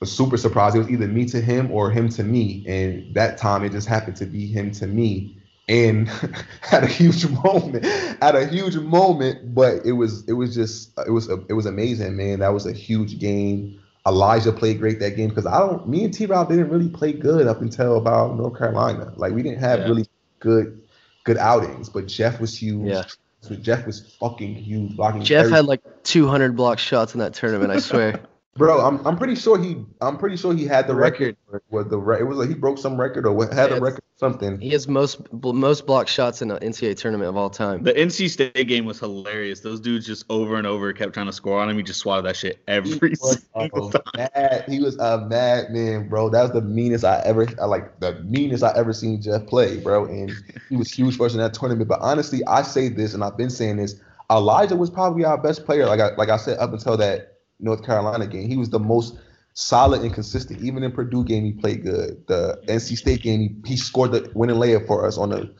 a super surprise. It was either me to him or him to me. And that time it just happened to be him to me. And had a huge moment, had a huge moment, but it was it was just it was it was amazing, man. That was a huge game. Elijah played great that game because I don't. Me and T. Rob didn't really play good up until about North Carolina. Like we didn't have Yeah. really good good outings, but Jeff was huge. Yeah. So Jeff was fucking huge, blocking. Jeff every- had like 200 block shots in that tournament, I swear. Bro, I'm I'm pretty sure he I'm pretty sure he had the record. Record. Was the re- it was like he broke some record or what- had Yeah, a record or something. He has most most block shots in an NCAA tournament of all time. The NC State game was hilarious. Those dudes just over and over kept trying to score on him. He just swatted that shit every was single a time. mad, he was a madman, bro. That was the meanest I ever I like the meanest I ever seen Jeff play, bro. And he was huge for us in that tournament. But honestly, I say this and I've been saying this. Elijah was probably our best player. Like I like I said up until that North Carolina game. He was the most solid and consistent. Even in Purdue game, he played good. The NC State game, he, he scored the winning layup for us on the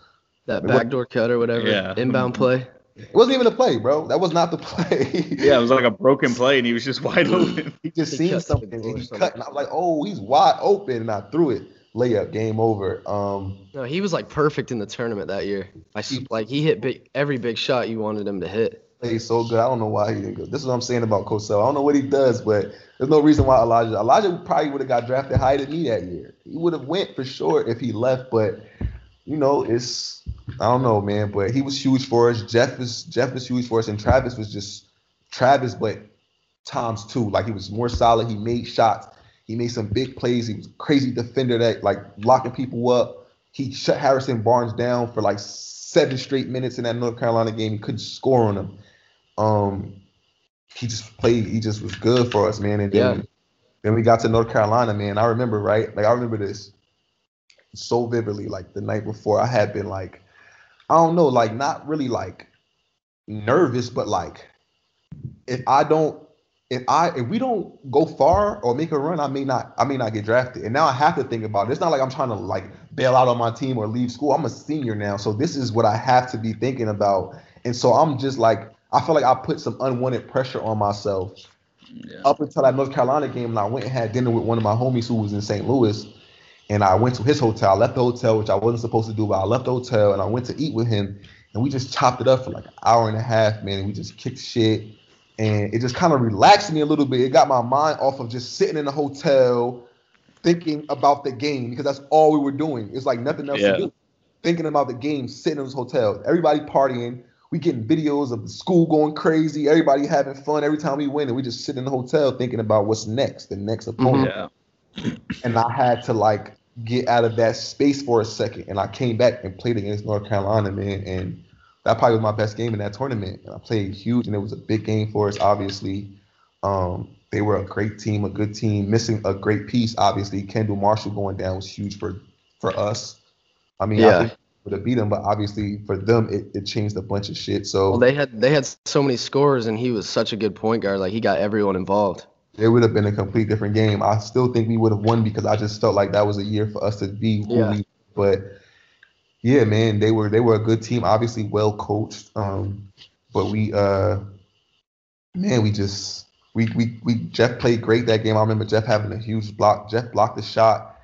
That What- backdoor cut or whatever. Yeah. Inbound play. It wasn't even a play, bro. That was not the play. Yeah, it was like a broken play, and he was just wide open. he just He seen cut to the something and he somewhere. cut, and I was like, "Oh, he's wide open," and I threw it. Layup, game over. Um, No, he was like perfect in the tournament that year. I s- like he hit big every big shot you wanted him to hit. Played so good. I don't know why he didn't go. This is what I'm saying about Coach Self. I don't know what he does, but there's no reason why Elijah. Elijah probably would have got drafted higher than me that year. He would have went for sure if he left, but you know, it's I don't know, man. But he was huge for us. Jeff was Jeff was huge for us, and Travis was just Travis, but times two. Like he was more solid. He made shots. He made some big plays. He was crazy defender that like locking people up. He shut Harrison Barnes down for like seven straight minutes in that North Carolina game. He couldn't score on him. Um, he just played. He just was good for us, man. And then, Yeah. then we got to North Carolina, man. I remember, right? Like I remember this so vividly. Like the night before, I had been like, I don't know, like not really like nervous, but like if I don't, if I if we don't go far or make a run, I may not, I may not get drafted. And now I have to think about it. It's not like I'm trying to like bail out on my team or leave school. I'm a senior now, so this is what I have to be thinking about. And so I'm just like, I feel like I put some unwanted pressure on myself Yeah. up until that North Carolina game, and I went and had dinner with one of my homies who was in St. Louis, and I went to his hotel. I left the hotel, which I wasn't supposed to do, but I left the hotel and I went to eat with him, and we just chopped it up for like an hour and a half, man. And we just kicked shit, and it just kind of relaxed me a little bit. It got my mind off of just sitting in the hotel thinking about the game because that's all we were doing. It's like nothing else Yeah. to do. Thinking about the game, sitting in this hotel, everybody partying. We getting videos of the school going crazy, everybody having fun every time we win, and we just sit in the hotel thinking about what's next, the next mm-hmm. opponent. Yeah. And I had to like get out of that space for a second, and I came back and played against North Carolina, man, and that probably was my best game in that tournament. And I played huge, and it was a big game for us. Obviously, um, they were a great team, a good team. Missing a great piece, obviously, Kendall Marshall going down was huge for for us. I mean, Yeah. I think would have beat them, but obviously for them, it, it changed a bunch of shit. So Well, they had they had so many scores, and he was such a good point guard. Like he got everyone involved. it would have been a complete different game. I still think we would have won because I just felt like that was a year for us to be who Yeah. we. But yeah, man, they were they were a good team, obviously well coached. Um, but we uh, man, we just we we we Jeff played great that game. I remember Jeff having a huge block. Jeff blocked the shot,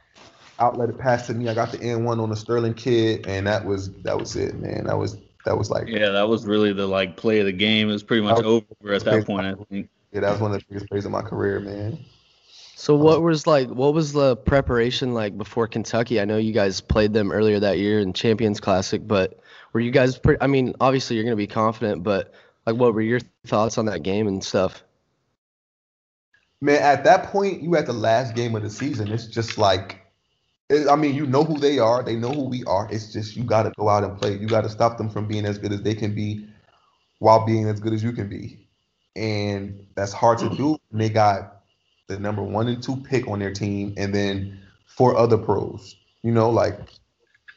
outlet it pass to me. I got the N one on the Sterling kid, and that was that was it, man. That was that was like Yeah, that was really the like play of the game. It was pretty much was- over at that point. I think. yeah, that was one of the biggest plays of my career, man. So oh. what was like what was the preparation like before Kentucky? I know you guys played them earlier that year in Champions Classic, but were you guys pretty I mean, obviously you're going to be confident, but like what were your thoughts on that game and stuff? Man, at that point, you at the last game of the season. It's just like, it- I mean, you know who they are. They know who we are. It's just you got to go out and play. You got to stop them from being as good as they can be, while being as good as you can be, and that's hard to do. And they got the number one and two pick on their team, and then four other pros. You know, like,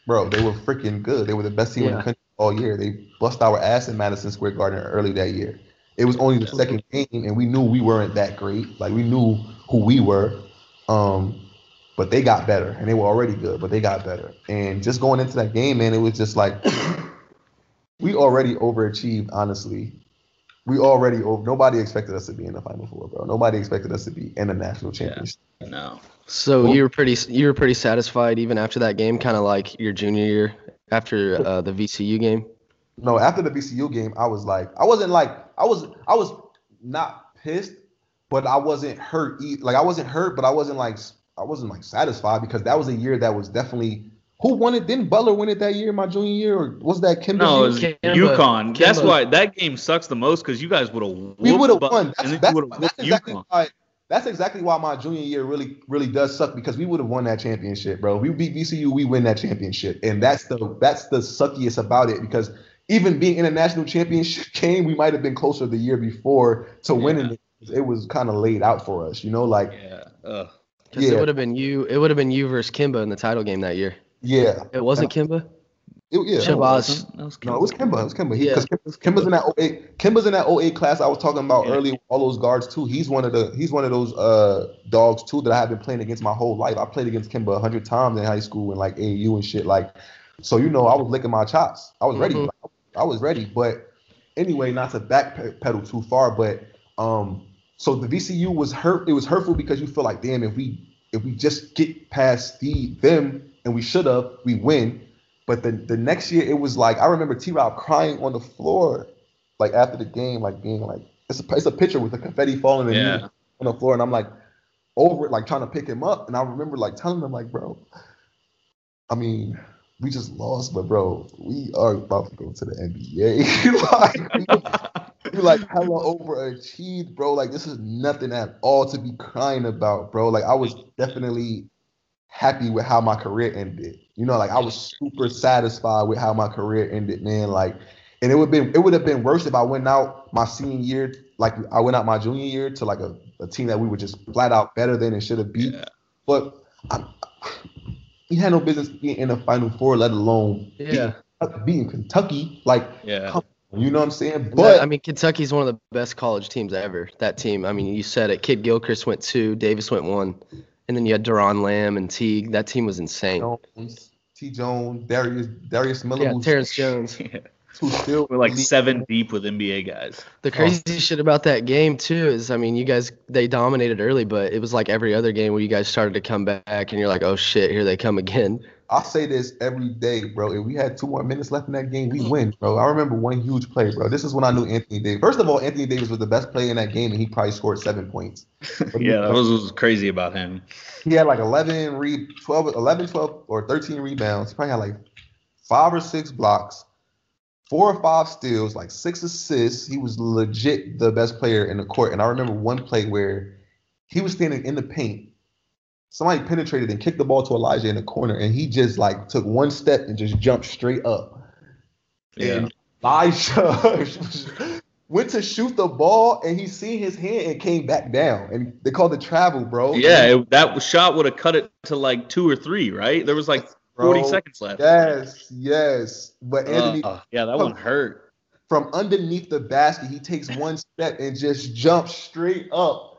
bro, they were freaking good. They were the best team in the country all year. They bust our ass in Madison Square Garden early that year. It was only the second game, and we knew we weren't that great. Like we knew who we were, um, but they got better, and they were already good, but they got better. And just going into that game, man, it was just like we already overachieved. Honestly, we already over. Nobody expected us to be in the Final Four, bro. Nobody expected us to be in the national championship. No. So Well- you were pretty you were pretty satisfied even after that game, kind of like your junior year after uh, the VCU game. No, after the VCU game, I was like, I wasn't like, I was, I was not pissed, but I wasn't hurt. e- Like I wasn't hurt, but I wasn't like, I wasn't like satisfied because that was a year that was definitely. Who won it? Didn't Butler win it that year, my junior year, or was that Kemba? No, it was Kemba- UConn. That's why that game sucks the most because you guys would have we would have won. and That's, that's, you would have that's exactly UConn. why. That's exactly why my junior year really, really does suck because we would have won that championship, bro. We beat VCU, we win that championship, and that's the that's the suckiest about it because even being in a national championship game, we might have been closer the year before to winning it. It was kind of laid out for us, you know, like Yeah. Ugh. Because Yeah. it would have been you. It would have been you versus Kemba in the title game that year. Yeah, It wasn't Kemba. It- yeah. Shabazz. That was No, it was Kemba. It was Kemba. He, Yeah. Because Kemba's, in that 08, Kemba's in that 08 class I was talking about Yeah. earlier. All those guards too. He's one of the he's one of those uh dogs too that I have been playing against my whole life. I played against Kemba a hundred times in high school and like AU and shit. Like, so you know, I was licking my chops. I was ready. Mhm. I was ready. But anyway, not to backpedal too far, but um, so the VCU was hurt. It was hurtful because you feel like, damn, if we if we just get past the them and we should have, we win. But the the next year it was like I remember T Rob crying on the floor, like after the game, like being like it's a it's a picture with the confetti falling Yeah. on the floor, and I'm like over it, like trying to pick him up, and I remember like telling him like, bro, I mean, we just lost, but bro, we are about to go to the NBA. like, we like hella overachieved, bro. Like this is nothing at all to be crying about, bro. Like I was definitely happy with how my career ended. You know, like I was super satisfied with how my career ended, man. Like, and it would been it would have been worse if I went out my senior year, like I went out my junior year to like a, a team that we were just flat out better than and should have beat. Yeah. But I, we had no business being in the final four, let alone Yeah. beating, beating Kentucky. Like, Yeah. come you know what I'm saying? But But I mean, Kentucky's one of the best college teams ever. That team. I mean, you said it. Kid Gilchrist went two. Davis went one. And then you had Doron Lamb and Teague. That team was insane. Jones, T. Jones, Darius, Darius Miller, Yeah, Terrence Jones. who's still We're like seven deep with NBA guys. The crazy shit about that game too is, I mean, you guys they dominated early, but it was like every other game where you guys started to come back, and you're like, oh shit, here they come again. I say this every day, bro. If we had two more minutes left in that game, we win, bro. I remember one huge play, bro. This is when I knew Anthony Davis. First of all, Anthony Davis was the best player in that game, and he probably scored seven points. yeah, that was, was crazy about him. He had like 11, re- 12, 11, 12, or 13 rebounds. He probably had like five or six blocks, four or five steals, like six assists. He was legit the best player in the court. And I remember one play where he was standing in the paint somebody penetrated and kicked the ball to Elijah in the corner, and he just like took one step and just jumped straight up. Yeah. And Elijah went to shoot the ball, and he seen his hand and came back down, and they called it travel, bro. Yeah, it, that shot would have cut it to like two or three, right? There was like forty seconds left. Yes, yes. But Anthony, Uh, yeah, that one hurt. from underneath the basket, he takes one step and just jumps straight up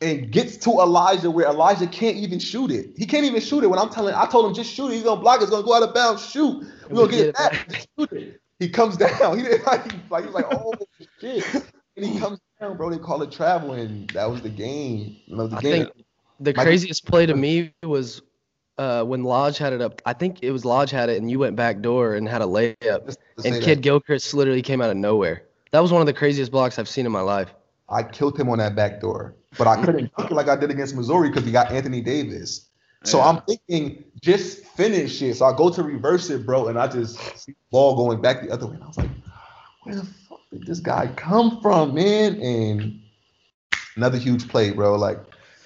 and gets to Elijah where Elijah can't even shoot it. He can't even shoot it. When I'm telling, I told him just shoot it. He's gonna block. it. It's gonna go out of bounds. Shoot. We're gonna get it back. Shoot it. He comes down. He didn't like. He, like he's like, oh shit. And he comes down, bro. They call it traveling. that was the game. You know, the I game. think the craziest play to me was uh, when Lodge had it up. I think it was Lodge had it, and you went back door and had a layup, Just to say and that. Kidd-Gilchrist literally came out of nowhere. That was one of the craziest blocks I've seen in my life. I killed him on that back door, but I couldn't dunk it like I did against Missouri because he got Anthony Davis. So Yeah. I'm thinking, just finish it. So I go to reverse it, bro, and I just see the ball going back the other way. And I was like, where the fuck did this guy come from, man? And another huge play, bro. Like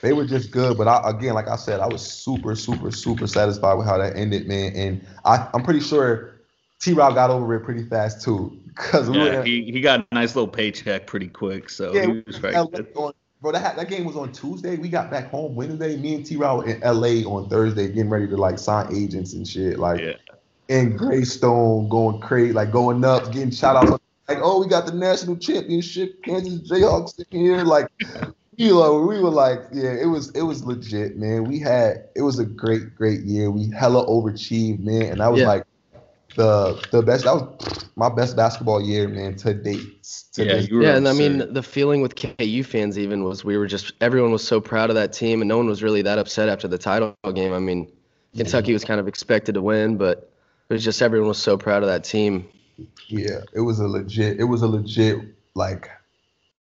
they were just good. But I, again, like I said, I was super, super, super satisfied with how that ended, man. And I, I'm pretty sure T Rob got over it pretty fast too. Cause we Yeah, he, he got a nice little paycheck pretty quick, so yeah, he was was very in LA good. on- bro, that, that game was on Tuesday. We got back home Wednesday. Me and T Rob in LA on Thursday, getting ready to like sign agents and shit. Like Yeah. in Greystone, going crazy, like going up, getting shout outs. Like, oh, we got the national championship, Kansas Jayhawks in here. Like, you know, we were like, yeah, it was it was legit, man. We had it was a great, great year. We hella overachieved, man, and that was Yeah. like the the best. That was my best basketball year, man, to date. To Yeah, date. Yeah, and I mean the feeling with KU fans even was we were just everyone was so proud of that team, and no one was really that upset after the title game. I mean, Kentucky was kind of expected to win, but it was just everyone was so proud of that team. Yeah, it was a legit. It was a legit like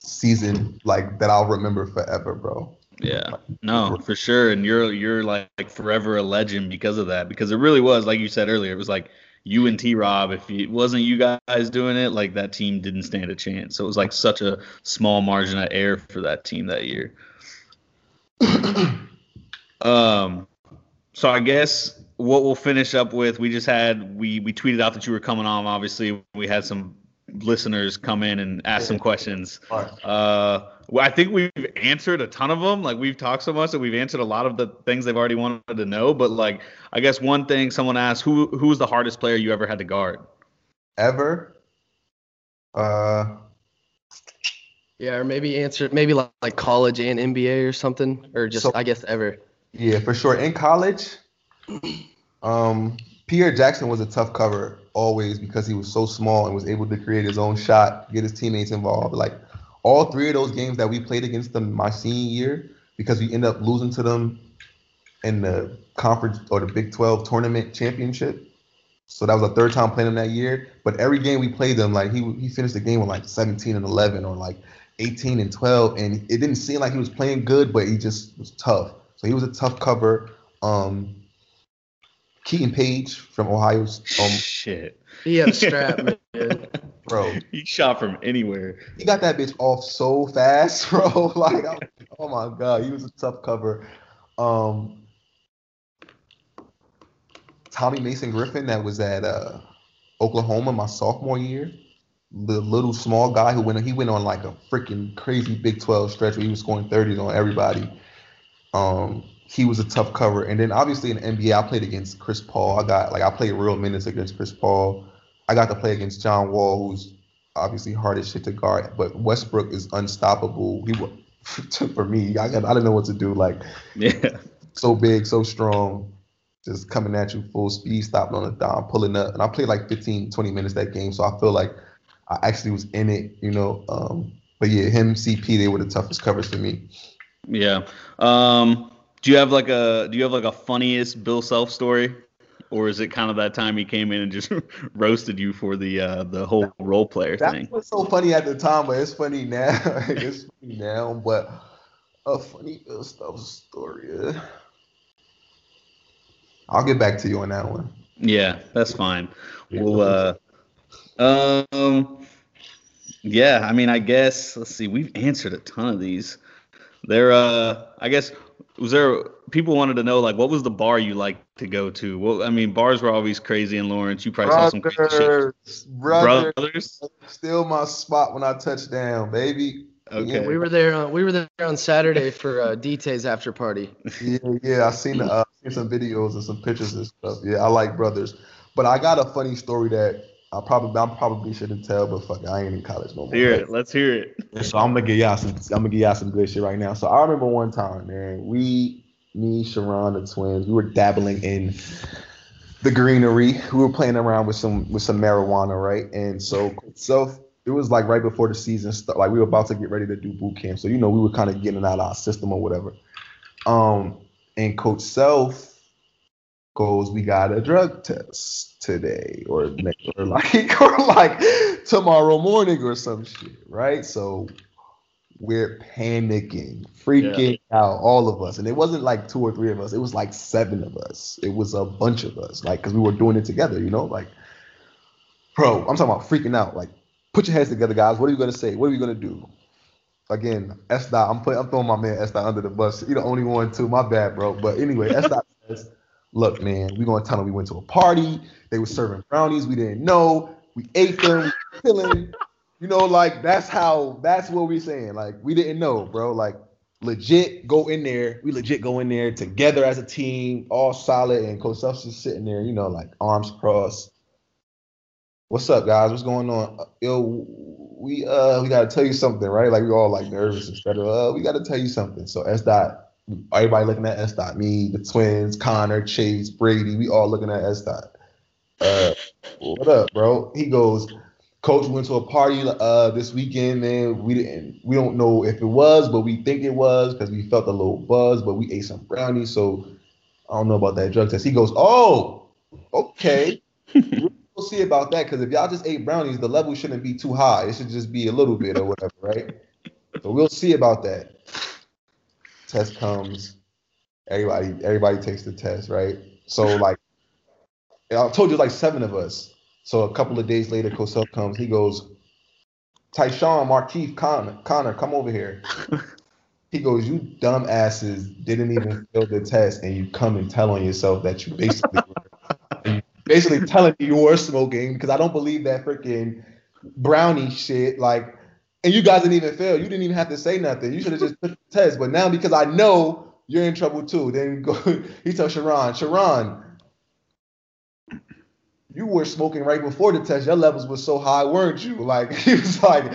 season like that I'll remember forever, bro. Yeah, no, for sure. And you're you're like, like forever a legend because of that. Because it really was, like you said earlier, it was like you and T Rob. If it wasn't you guys doing it, like that team didn't stand a chance. So it was like such a small margin of error for that team that year. um, so I guess what we'll finish up with, we just had we we tweeted out that you were coming on. Obviously, we had some listeners come in and ask some questions. Uh, well, I think we've answered a ton of them. Like we've talked so much that we've answered a lot of the things they've already wanted to know. But like, I guess one thing someone asked, who who was the hardest player you ever had to guard? Ever. Uh, Yeah, or maybe answer maybe like, like college and NBA or something, or just So- I guess ever. yeah, for sure. In college, um, Pierre Jackson was a tough cover always because he was so small and was able to create his own shot, get his teammates involved. Like all three of those games that we played against them my senior year, because we ended up losing to them in the conference or the Big 12 tournament championship. So that was the third time playing them that year. But every game we played them, like he he finished the game with like 17 and 11 or like 18 and 12, and it didn't seem like he was playing good, but he just was tough. So he was a tough cover. Um, Keiton Page from Ohio, um, Shit, He had a strap, man. bro, he shot from anywhere. he got that bitch off so fast, bro. Like, I oh my god, he was a tough cover. Um, Tommy Mason Griffin, that was at uh, Oklahoma my sophomore year. The little small guy who went he went on like a freaking crazy Big 12 stretch where he was scoring 30s on everybody. Um, he was a tough cover. And then obviously in the NBA, I played against Chris Paul. I got like I played real minutes against Chris Paul. I got to play against John Wall, who's obviously hard as shit to guard. But Westbrook is unstoppable. He for me, I got I didn't know what to do. Like Yeah, so big, so strong, just coming at you full speed, stopping on the dime, pulling up. And I played like 15, 20 minutes that game. So I feel like I actually was in it, you know. Um, but yeah, him, CP, they were the toughest covers for me. yeah. Um, do you have like a do you have like a funniest Bill Self story? or is it kind of that time he came in and just roasted you for the uh, the whole role player That thing? was so funny at the time, but it's funny now. it's funny now, but a funny Bill Self story. yeah. I'll get back to you on that one. Yeah, that's fine. Well, uh, um, yeah, I mean, I guess let's see. We've answered a ton of these. There, uh, I guess was there people wanted to know like what was the bar you like to go to? Well, I mean, bars were always crazy in Lawrence. You probably saw some crazy shit. Brothers, brothers, Brothers. still my spot when I touch down, baby. Okay. We were there. On, we were there on Saturday for uh, DT's after party. Yeah, yeah. I seen uh, seen some videos and some pictures and stuff. Yeah, I like brothers, but I got a funny story that I probably I probably shouldn't tell, but fuck, I ain't in college no more. Hear it. Let's hear it. And so I'm gonna give y'all some. I'm gonna give y'all some good shit right now. So I remember one time, man. We, me, Sherron, the twins, we were dabbling in the greenery. We were playing around with some with some marijuana, right? And so, so it was like right before the season started. Like we were about to get ready to do boot camp. So you know, we were kind of getting out of our system or whatever. Um, and Coach Self goes, "We got a drug test today, or next, or like, or like tomorrow morning, or some shit, right?" So we're panicking, freaking out, all of us, and it wasn't like two or three of us; it was like seven of us. It was a bunch of us, like because we were doing it together, you know, like, bro, I'm talking about freaking out. Like, put your heads together, guys. What are you gonna say? What are you gonna do? Again, S dot. I'm putting. I'm throwing my man S dot under the bus. You're the only one too. My bad, bro. But anyway, S dot says, "Look, man, we gonna tell them we went to a party. They were serving brownies. We didn't know. We ate them. We were chilling. You know, like that's how. That's what we're saying. Like we didn't know, bro. Like legit go in there. We legit go in there together as a team, all solid. And Coach sitting there, you know, like arms crossed. What's up, guys? What's going on? Uh, Yo, we uh we gotta tell you something, right? Like we all like nervous, etc. Uh, we gotta tell you something. So S dot, everybody looking at S dot, me, the twins, Connor, Chase, Brady, we all looking at S dot. Uh, what up, bro? He goes, Coach went to a party uh this weekend, man. We didn't, we don't know if it was, but we think it was because we felt a little buzz, but we ate some brownies, so I don't know about that drug test. He goes, oh, okay. We'll see about that because if y'all just ate brownies, the level shouldn't be too high. It should just be a little bit or whatever, right? So we'll see about that. Test comes. Everybody, everybody takes the test, right? So like, I told you like seven of us. So a couple of days later, Coach Self comes. He goes, Tyshawn, Markieff, Connor, Connor, come over here. He goes, you dumb asses didn't even fill the test, and you come and tell on yourself that you basically basically telling me you were smoking because I don't believe that freaking brownie shit. Like, and you guys didn't even fail. You didn't even have to say nothing. You should have just took the test. But now because I know you're in trouble too, then go. He tells Sherron, Sherron, you were smoking right before the test. Your levels were so high, weren't you? Like he was like,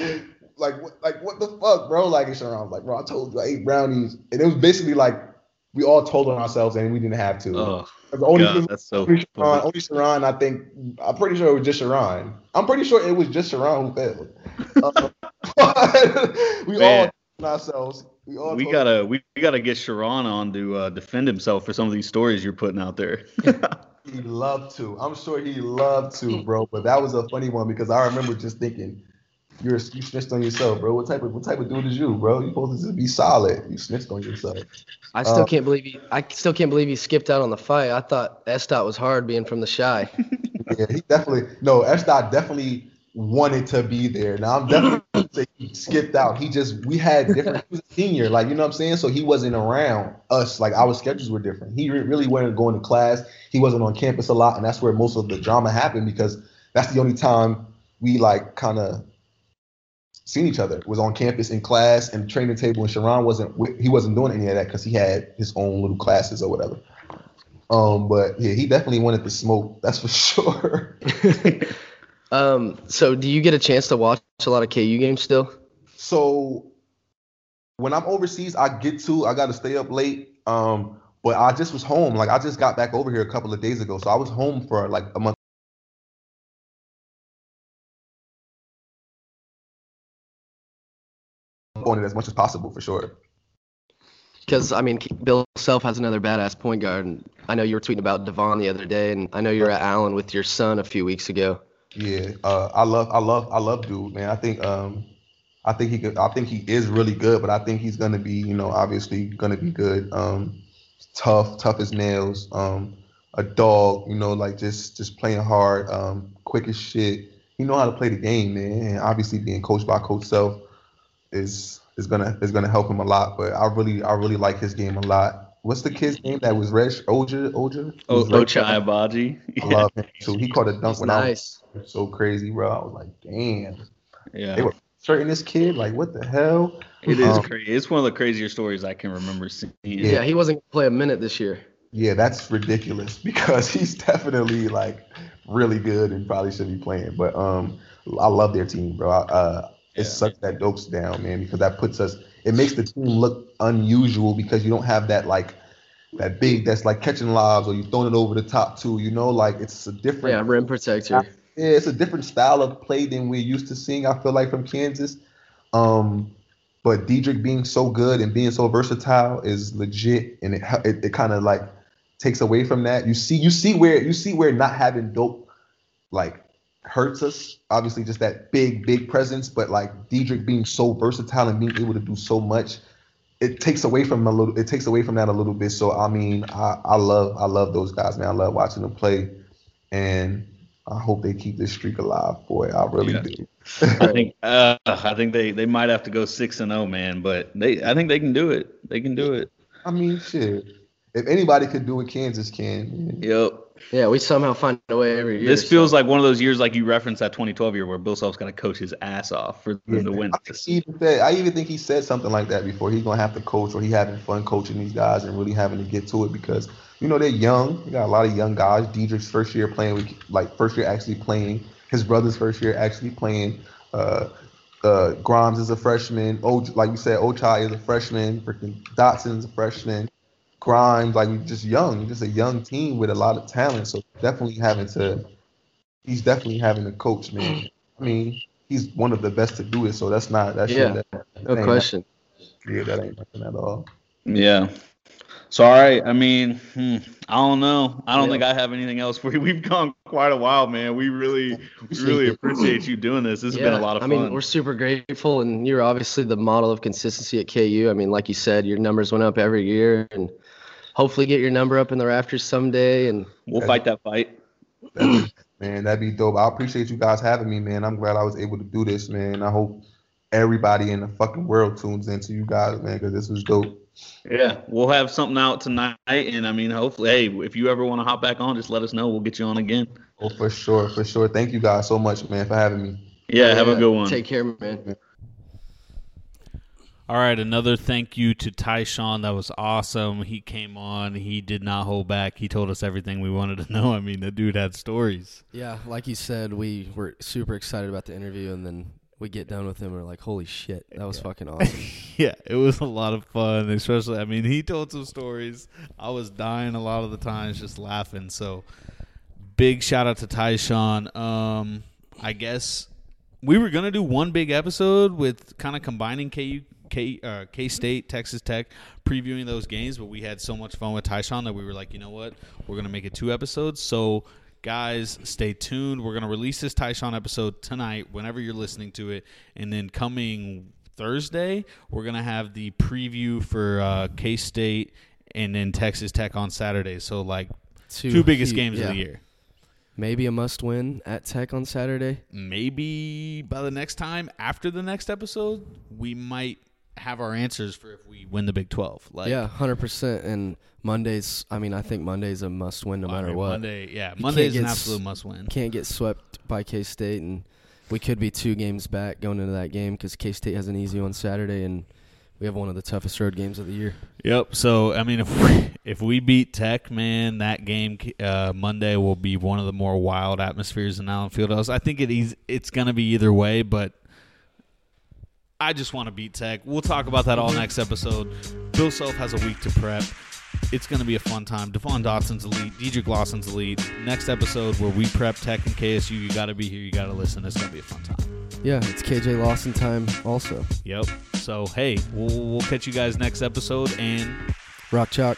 like what, like what the fuck, bro? Like and Sherron was like, bro, I told you I ate brownies, and it was basically like we all told on ourselves and we didn't have to. Oh, only, God, that's so only Sherron, only Sherron, I think. I'm pretty sure it was just Sherron. I'm pretty sure it was just Sherron who failed. Uh, we all Man. told ourselves. We all. We gotta we, we gotta get Sherron on to uh, defend himself for some of these stories you're putting out there. He loved to. I'm sure he loved to, bro. But that was a funny one because I remember just thinking, you're you snitched on yourself, bro. What type of what type of dude is you, bro? You supposed to just be solid. You snitched on yourself. I still Uh, can't believe he. I still can't believe he skipped out on the fight. I thought S dot was hard being from the shy. Yeah, he definitely no. S dot definitely wanted to be there. Now I'm definitely say he skipped out. He just we had different. He was a senior, like you know what I'm saying. So he wasn't around us. Like our schedules were different. He re- really wasn't going to class. He wasn't on campus a lot, and that's where most of the drama happened because that's the only time we like kind of seen each other was on campus in class and training table. And Sherron wasn't he wasn't doing any of that because he had his own little classes or whatever. Um, but yeah, he definitely wanted to smoke. That's for sure. Um. So, do you get a chance to watch a lot of KU games still? So when I'm overseas, I get to I got to stay up late. Um, but I just was home. Like I just got back over here a couple of days ago, so I was home for like a month. On it as much as possible for sure. because I mean Bill Self has another badass point guard, and I know you were tweeting about Devon the other day, and I know you were at Allen with your son a few weeks ago. Yeah, uh, I love, I love, I love dude, man. I think, um, I think he could, I think he is really good, but I think he's gonna be, you know, obviously gonna be good. Um, tough, tough as nails. Um, a dog, you know, like just just playing hard, um, quick as shit. He know how to play the game, man. And obviously, being coached by Coach Self is is gonna is gonna help him a lot. But I really, I really like his game a lot. What's the kid's name that was red? Oja, Oja. Oh, Ochai Agbaji. I love him too. He caught a dunk He's when nice. I was so crazy, bro. I was like, damn. Yeah. They were certain this kid. Like, what the hell? It is Um, crazy. It's one of the crazier stories I can remember seeing. Yeah, he wasn't gonna play a minute this year. Yeah, that's ridiculous because he's definitely like really good and probably should be playing. But um, I love their team, bro. Uh, it Yeah. sucks that Doke's down, man, because that puts us. It makes the team look unusual because you don't have that like that big that's like catching lobs or you throwing it over the top too. You know, like it's a different. Yeah, rim protector. Yeah, it's a different style of play than we're used to seeing. I feel like from Kansas. Um, but Dedric being so good and being so versatile is legit, and it it, it kind of like takes away from that. You see, you see where you see where not having dope like hurts us. Obviously, just that big, big presence, but like Dedric being so versatile and being able to do so much, it takes away from a little. It takes away from that a little bit. So I mean, I, I love I love those guys, man. I love watching them play, and I hope they keep this streak alive, boy. I really Yeah. do. I think uh, I think they, they might have to go six and zero, man. But they I think they can do it. They can do it. I mean, shit. If anybody could do it, Kansas can. Yep. Yeah, we somehow find a way every year. This so- feels like one of those years, like you referenced that 2012 year, where Bill Self's going to coach his ass off for them to win. I, even said, I even think he said something like that before. He's gonna have to coach, or he having fun coaching these guys and really having to get to it because you know they're young. We got a lot of young guys. Dedric's first year playing, like first year actually playing. His brother's first year actually playing. Uh, uh, Grimes is a freshman. O, like you said, Ochai is a freshman. Freaking Dotson's a freshman. Grimes, like you're just young, You're just a young team with a lot of talent. So definitely having to, he's definitely having to coach, man. I mean, he's one of the best to do it. So that's not that's Yeah, no question. Yeah, that ain't nothing at all. Yeah. So all right. I mean, hmm, I don't know. I don't Yeah. think I have anything else for you. We've gone quite a while, man. We really, we really appreciate you doing this. This has been a lot of fun. I mean, we're super grateful, and you're obviously the model of consistency at KU. I mean, like you said, your numbers went up every year, and hopefully get your number up in the rafters someday. And we'll fight that fight. Man, that'd be dope. I appreciate you guys having me, man. I'm glad I was able to do this, man. I hope everybody in the fucking world tunes into you guys, man, because this was dope. Yeah, we'll have something out tonight, and I mean, hopefully, hey, if you ever want to hop back on, just let us know. We'll get you on again. Oh, for sure, for sure. Thank you guys so much, man, for having me. Yeah, have a good one. Take care, man. All right, another thank you to Tyshawn. That was awesome. He came on. He did not hold back. He told us everything we wanted to know. I mean, the dude had stories. Yeah, like you said, we were super excited about the interview, and then we get done with him, and we're like, "Holy shit, that was fucking awesome!" yeah, it was a lot of fun. Especially, I mean, he told some stories. I was dying a lot of the times, just laughing. So, big shout out to Tyshawn. Um, I guess we were gonna do one big episode with kind of combining KU, K, uh, K State, Texas Tech, previewing those games, but we had so much fun with Tyshawn that we were like, you know what, we're gonna make it two episodes. So. Guys, stay tuned. We're going to release this Tyshawn episode tonight, whenever you're listening to it. And then coming Thursday, we're gonna have the preview for uh, K State and then Texas Tech on Saturday. So like two, biggest hu- games of the year. Maybe a must-win at Tech on Saturday. Maybe by the next time after the next episode, we might have our answers for if we win the Big Twelve. Like yeah, hundred percent. And Mondays, I mean, I think Monday's a must-win no I matter mean, what. Monday, yeah, You Monday is an absolute must-win. Can't get swept by K State, and we could be two games back going into that game because K State has an easy one Saturday, and we have one of the toughest road games of the year. Yep. So I mean, if we, if we beat Tech, man, that game uh, Monday will be one of the more wild atmospheres in Allen Fieldhouse. I think it is. It's going to be either way, but I just want to beat Tech. We'll talk about that all next episode. Bill Self has a week to prep. It's going to be a fun time. Devon Dotson's elite. Dedric Lawson's elite. Next episode where we prep Tech and KSU. You got to be here. You got to listen. It's going to be a fun time. Yeah, it's KJ Lawson time also. Yep. So hey, we'll we'll catch you guys next episode and Rock Chalk.